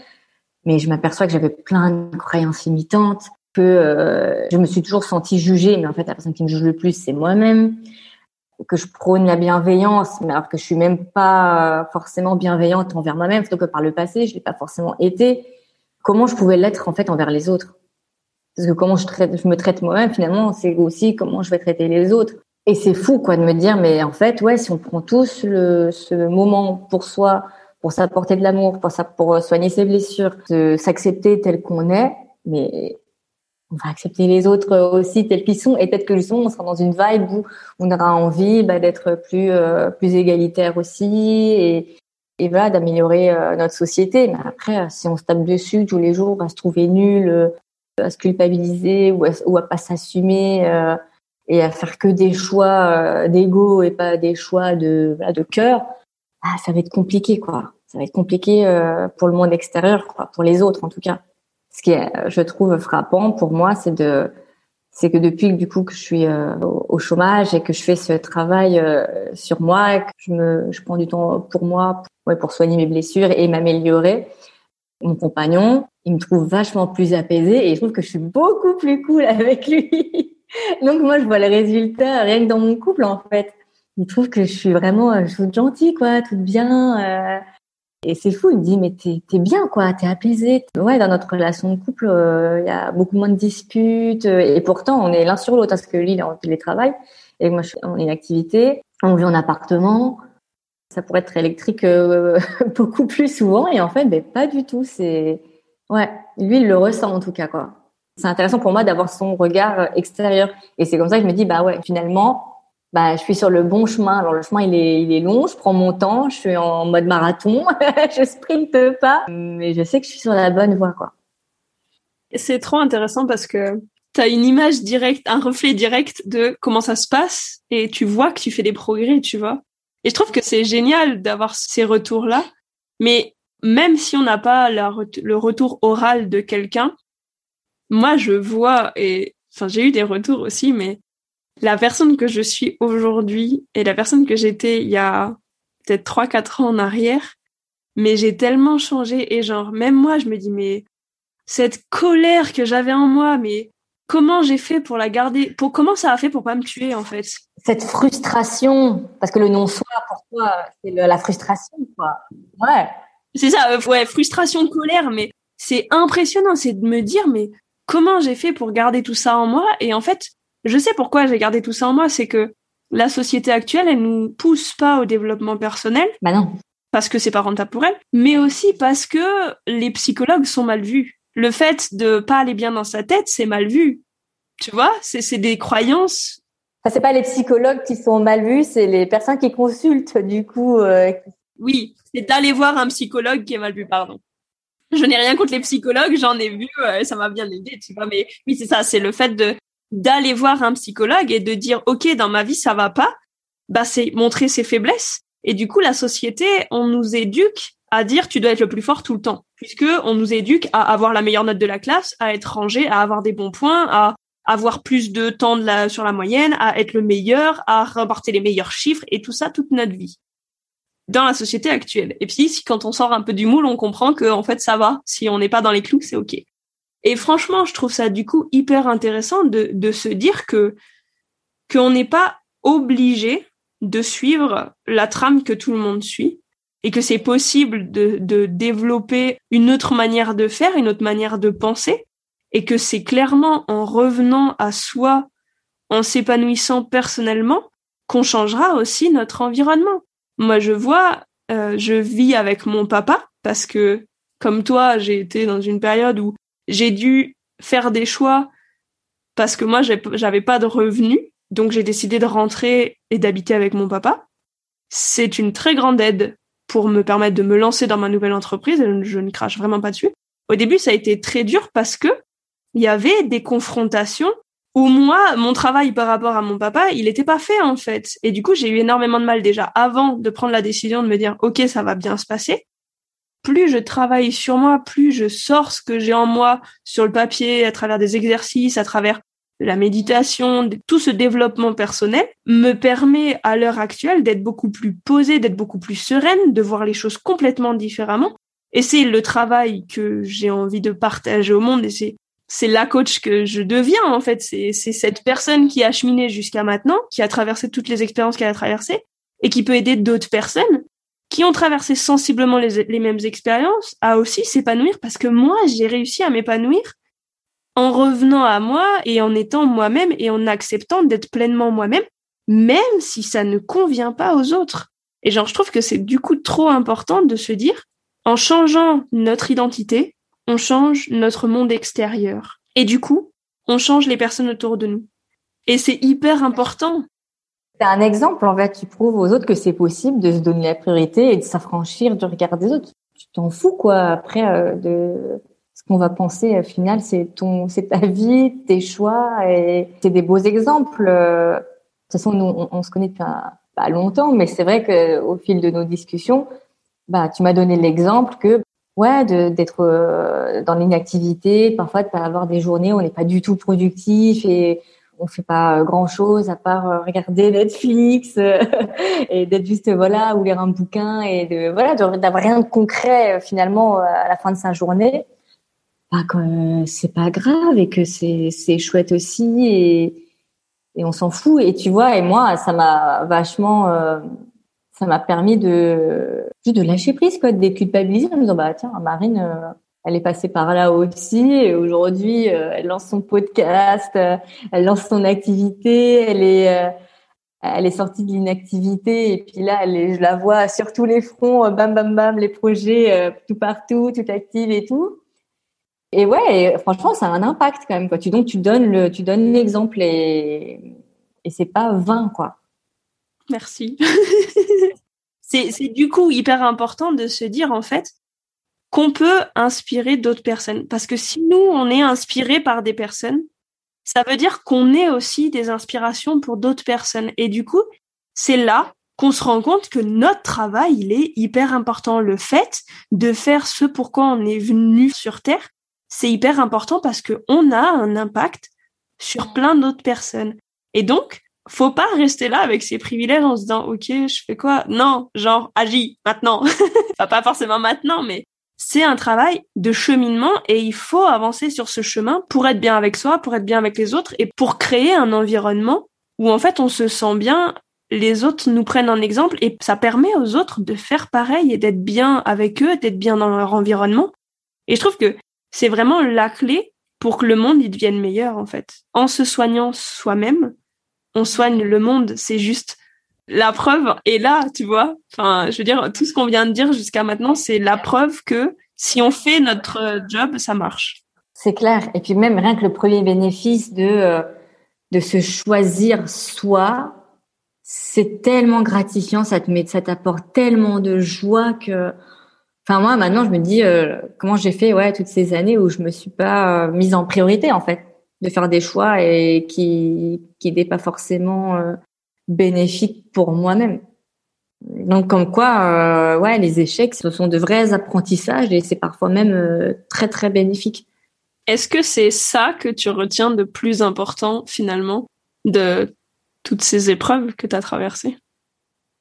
mais je m'aperçois que j'avais plein de croyances limitantes, que euh, je me suis toujours sentie jugée, mais en fait la personne qui me juge le plus c'est moi-même, que je prône la bienveillance, mais alors que je suis même pas forcément bienveillante envers moi-même, plutôt que par le passé je l'ai pas forcément été. Comment je pouvais l'être en fait envers les autres? Parce que comment je, me traite moi-même, finalement, c'est aussi comment je vais traiter les autres. Et c'est fou, quoi, de me dire, mais en fait, ouais, si on prend tous le, ce moment pour soi, pour s'apporter de l'amour, pour, pour soigner ses blessures, de s'accepter tel qu'on est, mais on va accepter les autres aussi tels qu'ils sont. Et peut-être que justement, on sera dans une vibe où on aura envie bah, d'être plus euh, plus égalitaire aussi et, et voilà d'améliorer euh, notre société. Mais après, si on se tape dessus tous les jours, à se trouver nul, à se culpabiliser ou à, ou à pas s'assumer euh, et à faire que des choix euh, d'ego et pas des choix de voilà, de cœur, ah, ça va être compliqué quoi. Ça va être compliqué euh, pour le monde extérieur, quoi, pour les autres en tout cas. Ce qui est, je trouve frappant pour moi, c'est de c'est que depuis du coup que je suis au chômage et que je fais ce travail sur moi, que je me je prends du temps pour moi, pour, ouais, pour soigner mes blessures et m'améliorer. Mon compagnon, il me trouve vachement plus apaisé et je trouve que je suis beaucoup plus cool <laughs> avec lui. Donc moi, je vois le résultat rien que dans mon couple en fait. Il trouve que je suis vraiment euh, suis gentille quoi, toute bien. Euh. Et c'est fou, il me dit mais t'es es bien quoi, t'es apaisé. Ouais, dans notre relation de couple, euh, il y a beaucoup moins de disputes et pourtant on est l'un sur l'autre parce que lui il est en télétravail et moi je suis en inactivité. On vit en appartement. Ça pourrait être électrique <laughs> beaucoup plus souvent et en fait, ben, pas du tout. C'est Ouais, lui, il le ressent en tout cas, quoi. C'est intéressant pour moi d'avoir son regard euh, extérieur. Et c'est comme ça que je me dis, bah ouais, finalement, bah, je suis sur le bon chemin. Alors, le chemin, il est, il est long, je prends mon temps, je suis en mode marathon, <laughs> je sprinte pas, mais je sais que je suis sur la bonne voie, quoi. C'est trop intéressant parce que tu as une image directe, un reflet direct de comment ça se passe et tu vois que tu fais des progrès, tu vois. Et je trouve que c'est génial d'avoir ces retours-là. Mais même si on n'a pas le retour oral de quelqu'un, moi je vois et enfin j'ai eu des retours aussi, mais la personne que je suis aujourd'hui et la personne que j'étais il y a peut-être trois quatre ans en arrière, mais j'ai tellement changé et genre même moi je me dis mais cette colère que j'avais en moi, mais comment j'ai fait pour la garder Pour comment ça a fait pour pas me tuer en fait? Cette frustration, parce que le non-soi pour toi c'est la frustration quoi. Ouais. C'est ça, euh, ouais, frustration, colère, mais c'est impressionnant, c'est de me dire, mais comment j'ai fait pour garder tout ça en moi? Et en fait, je sais pourquoi j'ai gardé tout ça en moi, c'est que la société actuelle, elle nous pousse pas au développement personnel. Bah non. Parce que c'est pas rentable pour elle, mais aussi parce que les psychologues sont mal vus. Le fait de pas aller bien dans sa tête, c'est mal vu. Tu vois, c'est des croyances. Enfin, c'est pas les psychologues qui sont mal vus, c'est les personnes qui consultent du coup. Euh, oui, c'est d'aller voir un psychologue qui est mal vu, pardon. Je n'ai rien contre les psychologues, j'en ai vu, euh, ça m'a bien aidé, tu vois, mais oui, c'est ça, c'est le fait de d'aller voir un psychologue et de dire, OK, dans ma vie, ça va pas, bah, c'est montrer ses faiblesses. Et du coup, la société, on nous éduque à dire tu dois être le plus fort tout le temps, puisque on nous éduque à avoir la meilleure note de la classe, à être rangé, à avoir des bons points, à avoir plus de temps de la, sur la moyenne, à être le meilleur, à remporter les meilleurs chiffres et tout ça toute notre vie dans la société actuelle. Et puis, si, quand on sort un peu du moule, on comprend que en fait ça va. Si on n'est pas dans les clous, c'est ok. Et franchement, je trouve ça du coup hyper intéressant de, de se dire que qu'on n'est pas obligé de suivre la trame que tout le monde suit, et que c'est possible de, de développer une autre manière de faire, une autre manière de penser, et que c'est clairement en revenant à soi, en s'épanouissant personnellement, qu'on changera aussi notre environnement. Moi, je vois, euh, je vis avec mon papa parce que, comme toi, j'ai été dans une période où j'ai dû faire des choix parce que moi, j'avais pas de revenus, donc j'ai décidé de rentrer et d'habiter avec mon papa. C'est une très grande aide pour me permettre de me lancer dans ma nouvelle entreprise. Je ne crache vraiment pas dessus. Au début, ça a été très dur parce que il y avait des confrontations où moi, mon travail par rapport à mon papa, il n'était pas fait en fait. Et du coup, j'ai eu énormément de mal déjà avant de prendre la décision de me dire, OK, ça va bien se passer. Plus je travaille sur moi, plus je sors ce que j'ai en moi sur le papier, à travers des exercices, à travers la méditation, tout ce développement personnel me permet à l'heure actuelle d'être beaucoup plus posée, d'être beaucoup plus sereine, de voir les choses complètement différemment. Et c'est le travail que j'ai envie de partager au monde et c'est c'est la coach que je deviens en fait. C'est c'est cette personne qui a cheminé jusqu'à maintenant, qui a traversé toutes les expériences qu'elle a traversées et qui peut aider d'autres personnes qui ont traversé sensiblement les, mêmes expériences à aussi s'épanouir parce que moi j'ai réussi à m'épanouir en revenant à moi et en étant moi-même et en acceptant d'être pleinement moi-même, même si ça ne convient pas aux autres. Et genre, je trouve que c'est du coup trop important de se dire, en changeant notre identité, on change notre monde extérieur. Et du coup, on change les personnes autour de nous. Et c'est hyper important. C'est un exemple, en fait, tu prouves aux autres que c'est possible de se donner la priorité et de s'affranchir du regard des autres. Tu t'en fous, quoi, après, euh, de ce qu'on va penser au final, c'est ton, c'est ta vie, tes choix, et c'est des beaux exemples. De toute façon, nous, on, se connaît depuis pas longtemps, mais c'est vrai que au fil de nos discussions, bah, tu m'as donné l'exemple que ouais, d'être euh, dans l'inactivité, parfois de pas avoir des journées où on n'est pas du tout productif et on fait pas grand chose à part euh, regarder Netflix <laughs> et d'être juste voilà ou lire un bouquin et de voilà d'avoir rien de concret euh, finalement à la fin de sa journée. Bah, que c'est pas grave et que c'est chouette aussi et et on s'en fout. Et tu vois et moi ça m'a vachement euh, ça m'a permis de de lâcher prise quoi de déculpabiliser en me disant bah tiens Marine euh, elle est passée par là aussi et aujourd'hui euh, elle lance son podcast elle lance son activité elle est elle est sortie de l'inactivité et puis là elle je la vois sur tous les fronts bam bam bam les projets tout partout tout active et tout et ouais, franchement, ça a un impact quand même. Quoi. Tu, donc, tu donnes le, tu donnes l'exemple et, et c'est pas vain, quoi. Merci. <laughs> c'est du coup hyper important de se dire, en fait, qu'on peut inspirer d'autres personnes. Parce que si nous, on est inspiré par des personnes, ça veut dire qu'on est aussi des inspirations pour d'autres personnes. Et du coup, c'est là qu'on se rend compte que notre travail, il est hyper important. Le fait de faire ce pourquoi on est venu sur Terre, c'est hyper important parce que on a un impact sur plein d'autres personnes. Et donc, faut pas rester là avec ses privilèges en se disant OK, je fais quoi? Non, genre agis maintenant. <laughs> enfin, pas forcément maintenant, mais c'est un travail de cheminement et il faut avancer sur ce chemin pour être bien avec soi, pour être bien avec les autres et pour créer un environnement où en fait on se sent bien, les autres nous prennent un exemple et ça permet aux autres de faire pareil et d'être bien avec eux, d'être bien dans leur environnement. Et je trouve que c'est vraiment la clé pour que le monde y devienne meilleur en fait. En se soignant soi-même, on soigne le monde. C'est juste la preuve est là, tu vois. Enfin, je veux dire, tout ce qu'on vient de dire jusqu'à maintenant, c'est la preuve que si on fait notre job, ça marche. C'est clair. Et puis même rien que le premier bénéfice de euh, de se choisir soi, c'est tellement gratifiant, ça te met, ça t'apporte tellement de joie que Enfin moi maintenant je me dis euh, comment j'ai fait ouais toutes ces années où je me suis pas euh, mise en priorité en fait de faire des choix et qui qui n'étaient pas forcément euh, bénéfiques pour moi-même. Donc comme quoi ouais les échecs ce sont de vrais apprentissages et c'est parfois même très très bénéfique. Est-ce que c'est ça que tu retiens de plus important finalement de toutes ces épreuves que tu as traversées?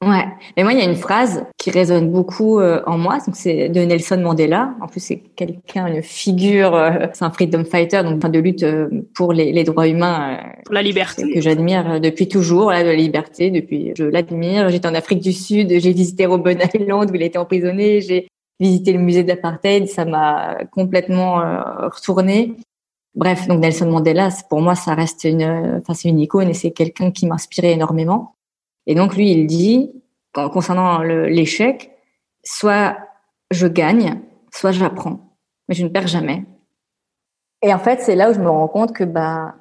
Ouais. Mais moi, il y a une phrase qui résonne beaucoup euh, en moi. Donc, c'est de Nelson Mandela. En plus, c'est quelqu'un, une figure, euh, c'est un freedom fighter, donc de lutte euh, pour les, les, droits humains. pour la liberté. Que j'admire depuis toujours, là, de la liberté. Depuis, je l'admire. J'étais en Afrique du Sud. J'ai visité Robben Island où il été emprisonné. J'ai visité le musée de l'apartheid. Ça m'a complètement retourné. Bref, donc Nelson Mandela, pour moi, ça reste une, enfin, c'est une icône et c'est quelqu'un qui m'inspirait énormément. Et donc lui, il dit, concernant l'échec, soit je gagne, soit j'apprends, mais je ne perds jamais. Et en fait, c'est là où je me rends compte que bah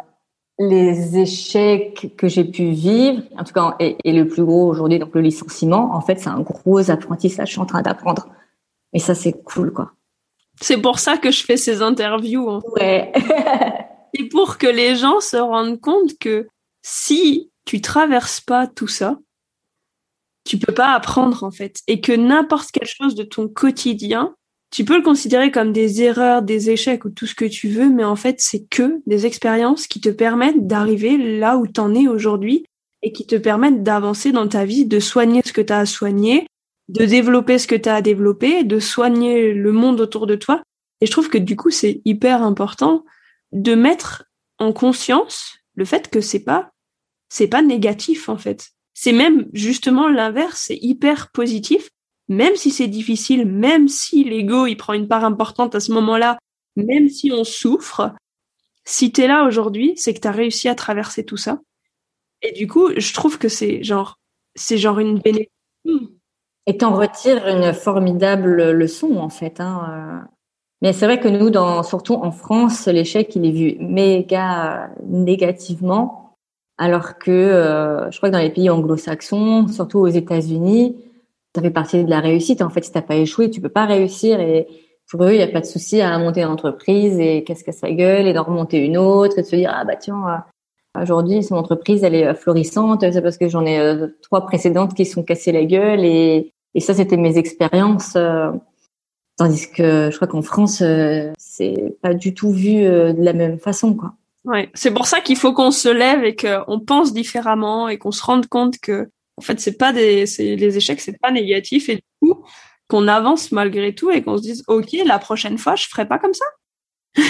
les échecs que j'ai pu vivre, en tout cas, et, le plus gros aujourd'hui, donc le licenciement, en fait, c'est un gros apprentissage. Je suis en train d'apprendre, et ça, c'est cool, quoi. C'est pour ça que je fais ces interviews. Hein. Ouais. <laughs> et pour que les gens se rendent compte que si tu traverses pas tout ça, tu peux pas apprendre en fait, et que n'importe quelle chose de ton quotidien, tu peux le considérer comme des erreurs, des échecs ou tout ce que tu veux, mais en fait c'est que des expériences qui te permettent d'arriver là où tu en es aujourd'hui et qui te permettent d'avancer dans ta vie, de soigner ce que tu as à soigner, de développer ce que tu as à développer, de soigner le monde autour de toi. Et je trouve que du coup c'est hyper important de mettre en conscience le fait que c'est pas c'est pas négatif en fait. C'est même justement l'inverse, c'est hyper positif, même si c'est difficile, même si l'ego il prend une part importante à ce moment-là, même si on souffre. Si t'es là aujourd'hui, c'est que t'as réussi à traverser tout ça. Et du coup, je trouve que c'est genre, c'est genre une bénédiction. Et t'en retires une formidable leçon en fait. Hein. Euh. Mais c'est vrai que nous, dans, surtout en France, l'échec il est vu méga négativement alors que euh, je crois que dans les pays anglo-saxons, surtout aux États-Unis, ça fait partie de la réussite. En fait, si t'as pas échoué, tu peux pas réussir. Et pour eux, il n'y a pas de souci à monter une entreprise et qu'est-ce que ça gueule et d'en remonter une autre et de se dire ah bah tiens euh, aujourd'hui son entreprise elle est euh, florissante. C'est parce que j'en ai trois précédentes qui sont cassées la gueule et et ça c'était mes expériences. tandis que je crois qu'en France, c'est pas du tout vu de la même façon quoi. Ouais, c'est pour ça qu'il faut qu'on se lève et qu'on pense différemment et qu'on se rende compte que en fait c'est pas des c'est les échecs c'est pas négatif et du coup qu'on avance malgré tout et qu'on se dise OK, la prochaine fois je ferai pas comme ça. <laughs>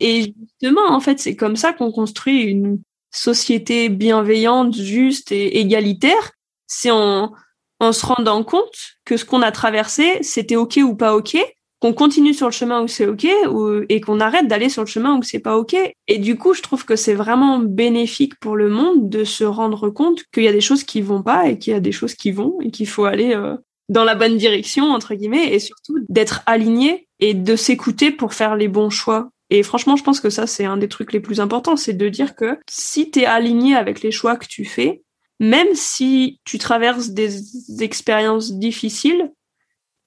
et justement en fait, c'est comme ça qu'on construit une société bienveillante, juste et égalitaire, c'est en en se rendant compte que ce qu'on a traversé, c'était OK ou pas OK qu'on continue sur le chemin où c'est ok ou, et qu'on arrête d'aller sur le chemin où c'est pas ok. Et du coup, je trouve que c'est vraiment bénéfique pour le monde de se rendre compte qu'il y a des choses qui vont pas et qu'il y a des choses qui vont et qu'il faut aller euh, dans la bonne direction entre guillemets et surtout d'être aligné et de s'écouter pour faire les bons choix. Et franchement, je pense que ça c'est un des trucs les plus importants, c'est de dire que si tu es aligné avec les choix que tu fais, même si tu traverses des expériences difficiles,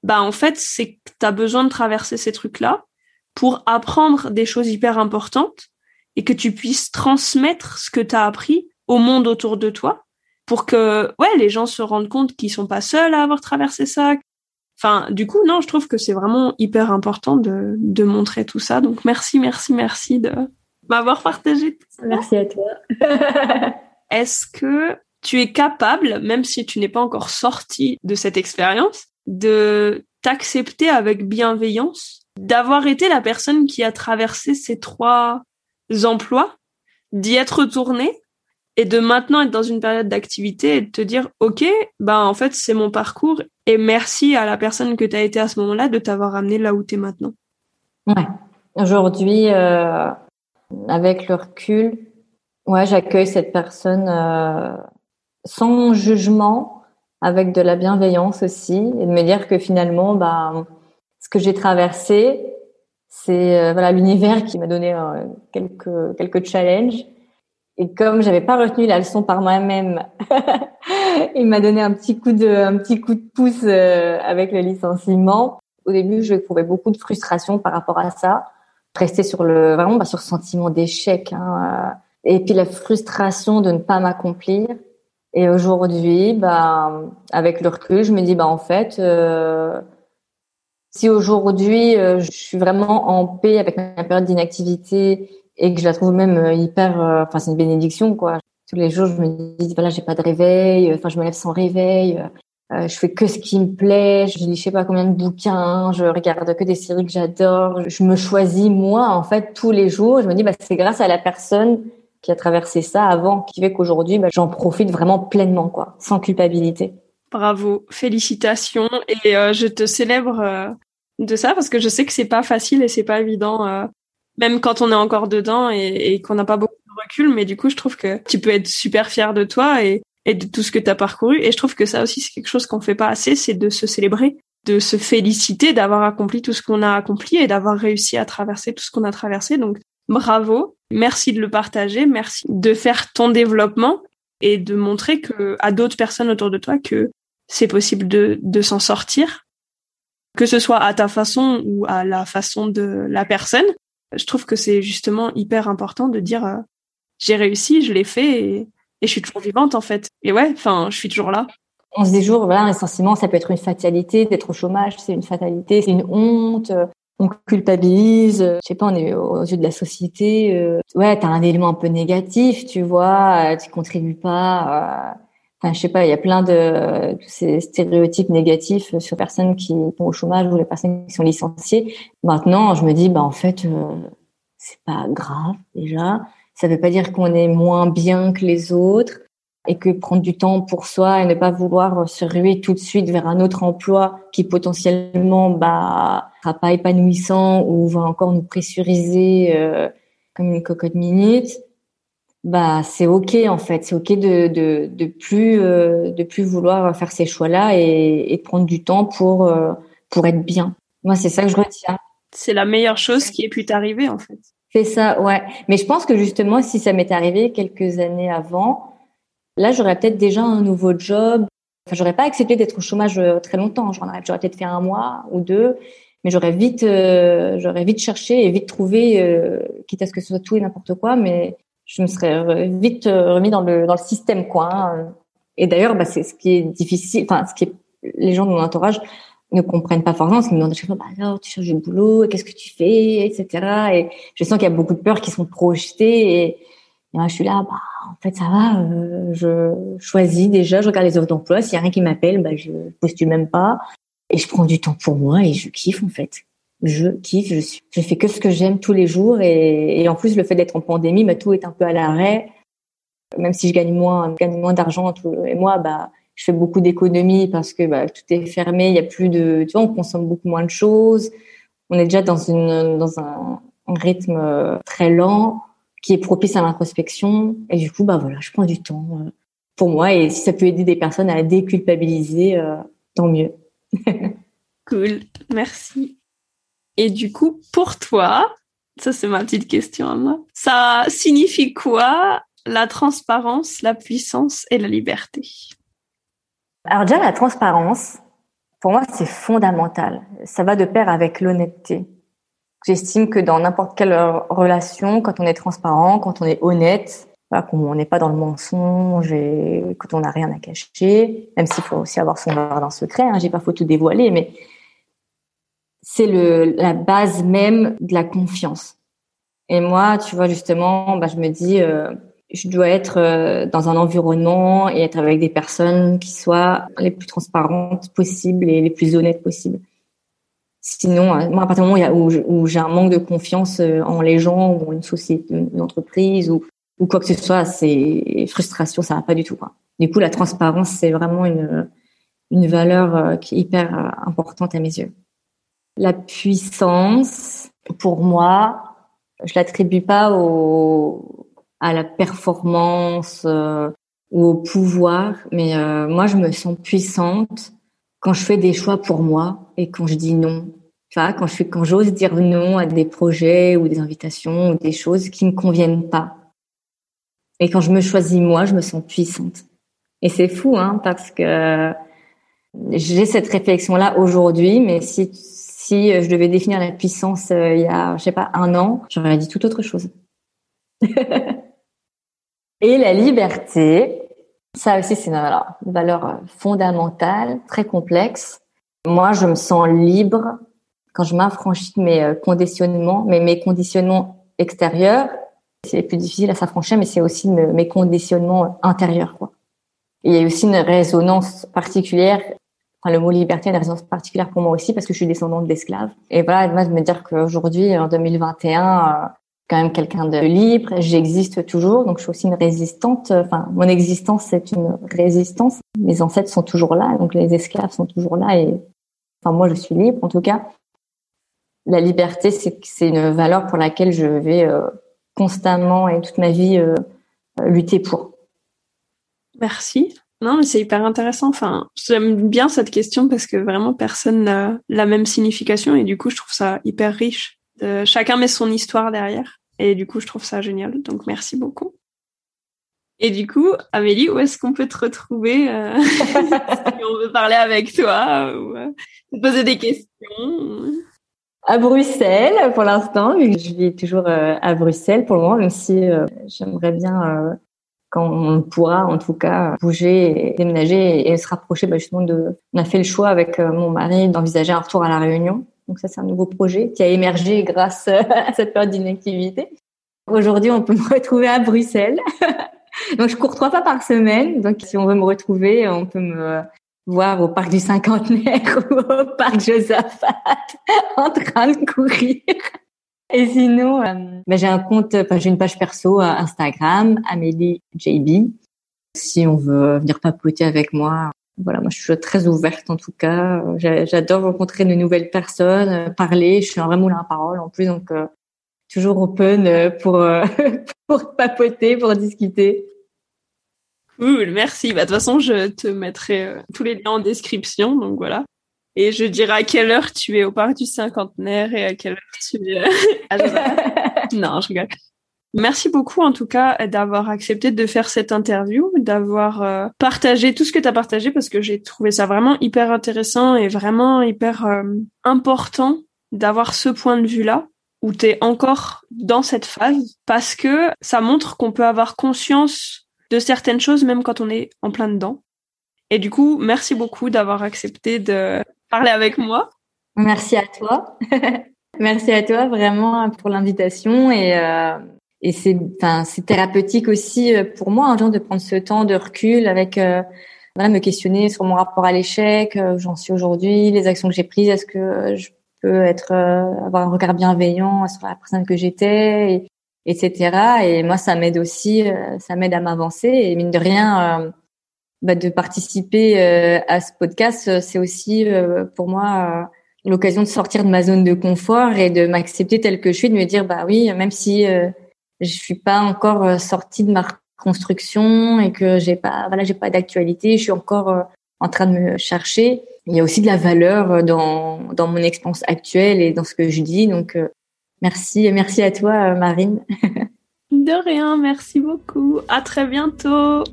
bah en fait, c'est que tu as besoin de traverser ces trucs-là pour apprendre des choses hyper importantes et que tu puisses transmettre ce que tu as appris au monde autour de toi pour que ouais, les gens se rendent compte qu'ils sont pas seuls à avoir traversé ça. Enfin, du coup, non, je trouve que c'est vraiment hyper important de, de montrer tout ça. Donc merci, merci, merci de m'avoir partagé tout ça. Merci à toi. <laughs> Est-ce que tu es capable, même si tu n'es pas encore sorti de cette expérience, de t'accepter avec bienveillance, d'avoir été la personne qui a traversé ces trois emplois, d'y être retourné et de maintenant être dans une période d'activité et de te dire ok bah en fait c'est mon parcours et merci à la personne que tu as été à ce moment-là de t'avoir amené là où tu es maintenant. Ouais. Aujourd'hui euh, avec le recul, ouais, j'accueille cette personne euh, sans jugement avec de la bienveillance aussi et de me dire que finalement, bah, ce que j'ai traversé, c'est euh, voilà l'univers qui m'a donné euh, quelques quelques challenges. Et comme j'avais pas retenu la leçon par moi-même, <laughs> il m'a donné un petit coup de un petit coup de pouce euh, avec le licenciement. Au début, je trouvais beaucoup de frustration par rapport à ça, rester sur le vraiment bah, sur ce sentiment d'échec, hein, et puis la frustration de ne pas m'accomplir et aujourd'hui, bah, avec le recul, je me dis, bah, en fait, euh, si aujourd'hui euh, je suis vraiment en paix avec ma période d'inactivité et que je la trouve même euh, hyper, enfin, c'est une bénédiction, quoi. Tous les jours, je me dis, voilà, j'ai pas de réveil. Enfin, je me lève sans réveil. Euh, je fais que ce qui me plaît. Je lis je sais pas combien de bouquins. Je regarde que des séries que j'adore. Je me choisis moi, en fait, tous les jours. Je me dis, bah, c'est grâce à la personne qui a traversé ça avant qui fait qu'aujourd'hui, bah, j'en profite vraiment pleinement, quoi, sans culpabilité. Bravo, félicitations et euh, je te célèbre euh, de ça parce que je sais que c'est pas facile et c'est pas évident, euh, même quand on est encore dedans et, et qu'on n'a pas beaucoup de recul. Mais du coup, je trouve que tu peux être super fier de toi et, et de tout ce que tu as parcouru. Et je trouve que ça aussi, c'est quelque chose qu'on fait pas assez, c'est de se célébrer, de se féliciter d'avoir accompli tout ce qu'on a accompli et d'avoir réussi à traverser tout ce qu'on a traversé. Donc, bravo, merci de le partager, merci de faire ton développement et de montrer que à d'autres personnes autour de toi que c'est possible de, de s'en sortir que ce soit à ta façon ou à la façon de la personne. Je trouve que c'est justement hyper important de dire euh, j'ai réussi, je l'ai fait et, je suis toujours vivante en fait. Et ouais, enfin, je suis toujours là. On se dit toujours, voilà, essentiellement, ça peut être une fatalité d'être au chômage, c'est une fatalité, c'est une honte, on culpabilise, je sais pas, on est aux yeux de la société. Euh, ouais, t'as un élément un peu négatif, tu vois, tu contribues pas. Euh, Enfin, je sais pas, il y a plein de tous ces stéréotypes négatifs sur personnes qui sont au chômage ou les personnes qui sont licenciées. Maintenant, je me dis, bah en fait, euh, c'est pas grave déjà. Ça veut pas dire qu'on est moins bien que les autres et que prendre du temps pour soi et ne pas vouloir se ruer tout de suite vers un autre emploi qui potentiellement bah sera pas épanouissant ou va encore nous pressuriser euh, comme une cocotte minute bah c'est ok en fait. C'est ok de de de plus euh, de plus vouloir faire ces choix là et, et prendre du temps pour euh, pour être bien. Moi c'est ça que je retiens. C'est la meilleure chose qui ait pu t'arriver en fait. C'est ça ouais. Mais je pense que justement si ça m'était arrivé quelques années avant là j'aurais peut-être déjà un nouveau job enfin j'aurais pas accepté d'être au chômage euh, très longtemps j'aurais peut-être fait un mois ou deux mais j'aurais vite j'aurais vite cherché et vite trouvé quitte à ce que ce soit tout et n'importe quoi mais je me serais vite euh, remis dans le dans le système quoi. Hein. Et d'ailleurs, bah, c'est ce qui est difficile. Enfin, ce qui est les gens de mon entourage ne comprennent pas forcément. Parce qu'ils me demandent chaque fois, bah alors tu changes de boulot, qu'est-ce que tu fais, etc. Et je sens qu'il y a beaucoup de peurs qui sont projetées. Et, moi, je suis là, bah en fait ça va. Euh, je choisis déjà, je regarde les offres d'emploi. S'il y a rien qui m'appelle, bah je postule même pas. Et je prends du temps pour moi et je kiffe en fait je kiffe, je suis, je fais que ce que j'aime tous les jours et, et en plus le fait d'être en pandémie, bah, tout est un peu à l'arrêt. Même si je gagne moins, gagne moins d'argent les mois, bah je fais beaucoup d'économies parce que bah, tout est fermé, il y a plus de, tu vois, on consomme beaucoup moins de choses. On est déjà dans une dans un, un rythme euh, très lent qui est propice à l'introspection et du coup bah voilà, je prends du temps euh, pour moi et si ça peut aider des personnes à déculpabiliser, euh, tant mieux. <laughs> cool, merci. Et du coup, pour toi, ça c'est ma petite question à moi, ça signifie quoi la transparence, la puissance et la liberté? Alors déjà, la transparence, pour moi, c'est fondamental. Ça va de pair avec l'honnêteté. J'estime que dans n'importe quelle relation, quand on est transparent, quand on est honnête, voilà, qu'on n'est pas dans le mensonge et quand on n'a rien à cacher, même s'il faut aussi avoir son jardin secret, hein, j'ai pas faut tout dévoiler, mais c'est le la base même de la confiance. Et moi, tu vois justement, bah, je me dis, euh, je dois être euh, dans un environnement et être avec des personnes qui soient les plus transparentes possibles et les plus honnêtes possibles. Sinon, euh, moi, à partir du moment où, j'ai un manque de confiance en les gens ou en une société, une entreprise ou, quoi que ce soit, c'est frustration, ça va pas du tout. Quoi. Du coup, la transparence, c'est vraiment une, une valeur qui est hyper importante à mes yeux. La puissance, pour moi, je l'attribue pas au, à la performance euh, ou au pouvoir, mais euh, moi, je me sens puissante quand je fais des choix pour moi et quand je dis non. Vois, quand je quand j'ose dire non à des projets ou des invitations ou des choses qui me conviennent pas. Et quand je me choisis moi, je me sens puissante. Et c'est fou, hein, parce que j'ai cette réflexion-là aujourd'hui, mais si si je devais définir la puissance euh, il y a, je sais pas, un an, j'aurais dit tout autre chose. <laughs> Et la liberté, ça aussi c'est une, valeur euh, fondamentale, très complexe. Moi, je me sens libre quand je m'affranchis de mes conditionnements, mais mes conditionnements extérieurs c'est plus difficile à s'affranchir, mais c'est aussi mes conditionnements intérieurs. Quoi. il y a aussi une résonance particulière. Enfin, le mot liberté a une résonance particulière pour moi aussi parce que je suis descendante d'esclaves. Et voilà, moi, de me dire qu'aujourd'hui, en 2021, quand même quelqu'un de libre, j'existe toujours, donc je suis aussi une résistante. Enfin, mon existence c'est une résistance. Mes ancêtres sont toujours là, donc les esclaves sont toujours là et enfin moi je suis libre en tout cas. La liberté c'est une valeur pour laquelle je vais euh, constamment et toute ma vie euh, lutter pour. Merci. Non, mais c'est hyper intéressant. Enfin, j'aime bien cette question parce que vraiment personne n'a la même signification et du coup, je trouve ça hyper riche. Euh, chacun met son histoire derrière. Et du coup, je trouve ça génial. Donc, merci beaucoup. Et du coup, Amélie, où est-ce qu'on peut te retrouver euh, <laughs> si on veut parler avec toi ou euh, poser des questions? À Bruxelles, pour l'instant, vu que je vis toujours euh, à Bruxelles pour le moment, même si j'aimerais bien, quand on pourra, en tout cas, bouger, déménager et, se rapprocher bah, justement de... On a fait le choix avec mon mari d'envisager un retour à la Réunion donc ça, c'est un nouveau projet qui a émergé grâce à <laughs> cette période d'inactivité. Aujourd'hui, on peut me retrouver à Bruxelles. <laughs> donc je cours trois fois par semaine. Donc si on veut me retrouver, on peut me voir au parc du cinquantenaire <laughs> ou au parc Josaphat en train de courir. Et sinon, euh, ben, j'ai un compte, j'ai une page perso Instagram, Amélie JB. Si on veut venir papoter avec moi, voilà, moi je suis très ouverte en tout cas. J'adore rencontrer de nouvelles personnes, euh, parler. Je suis un vrai moulin à parole en plus, donc euh, toujours open euh, pour <laughs> pour papoter, pour discuter. Cool, merci. Bah, de toute façon, je te mettrai tous les liens en description, donc voilà. Et je dirai à quelle heure tu es au parc du cinquantenaire et à quelle heure tu es. <laughs> non, je rigole. Merci beaucoup en tout cas d'avoir accepté de faire cette interview, d'avoir euh, partagé tout ce que tu as partagé parce que j'ai trouvé ça vraiment hyper intéressant et vraiment hyper euh, important d'avoir ce point de vue-là où tu es encore dans cette phase parce que ça montre qu'on peut avoir conscience de certaines choses même quand on est en plein dedans. Et du coup, merci beaucoup d'avoir accepté de parler avec moi. Merci à toi. <laughs> merci à toi vraiment pour l'invitation et euh, et c'est enfin c'est thérapeutique aussi euh, pour moi un genre de prendre ce temps de recul avec euh, voilà me questionner sur mon rapport à l'échec euh, j'en suis aujourd'hui les actions que j'ai prises est-ce que je peux être avoir un regard bienveillant sur la personne que j'étais et, etc et moi ça m'aide aussi ça m'aide à m'avancer. Et mine de rien bah, de participer à ce podcast c'est aussi pour moi l'occasion de sortir de ma zone de confort et de m'accepter tel que je suis de me dire bah oui même si je suis pas encore euh, sortie de ma construction et que j'ai pas voilà j'ai pas d'actualité. Je suis encore euh, en train de me chercher. Il y a aussi de la valeur euh, dans dans mon expérience actuelle et dans ce que je dis. Donc merci merci à toi Marine. <laughs> De rien merci beaucoup. À très bientôt.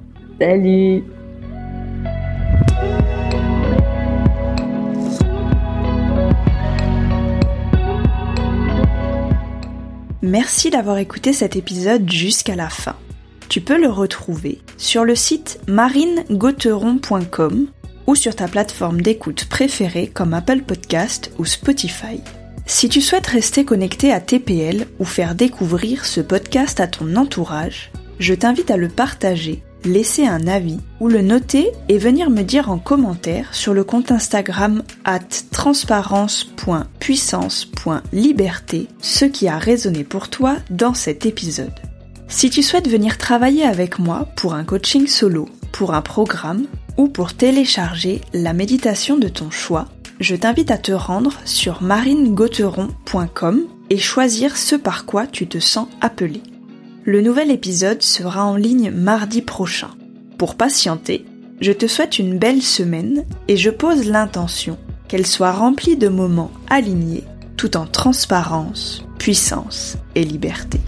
Salut Merci d'avoir écouté cet épisode jusqu'à la fin. Tu peux le retrouver sur le site marinegauteron.com ou sur ta plateforme d'écoute préférée comme Apple Podcast ou Spotify. Si tu souhaites rester connecté à TPL ou faire découvrir ce podcast à ton entourage, je t'invite à le partager laisser un avis ou le noter et venir me dire en commentaire sur le compte Instagram at transparence.puissance.liberté ce qui a résonné pour toi dans cet épisode. Si tu souhaites venir travailler avec moi pour un coaching solo, pour un programme ou pour télécharger la méditation de ton choix, je t'invite à te rendre sur marinegauteron.com et choisir ce par quoi tu te sens appelé. Le nouvel épisode sera en ligne mardi prochain. Pour patienter, je te souhaite une belle semaine et je pose l'intention qu'elle soit remplie de moments alignés tout en transparence, puissance et liberté.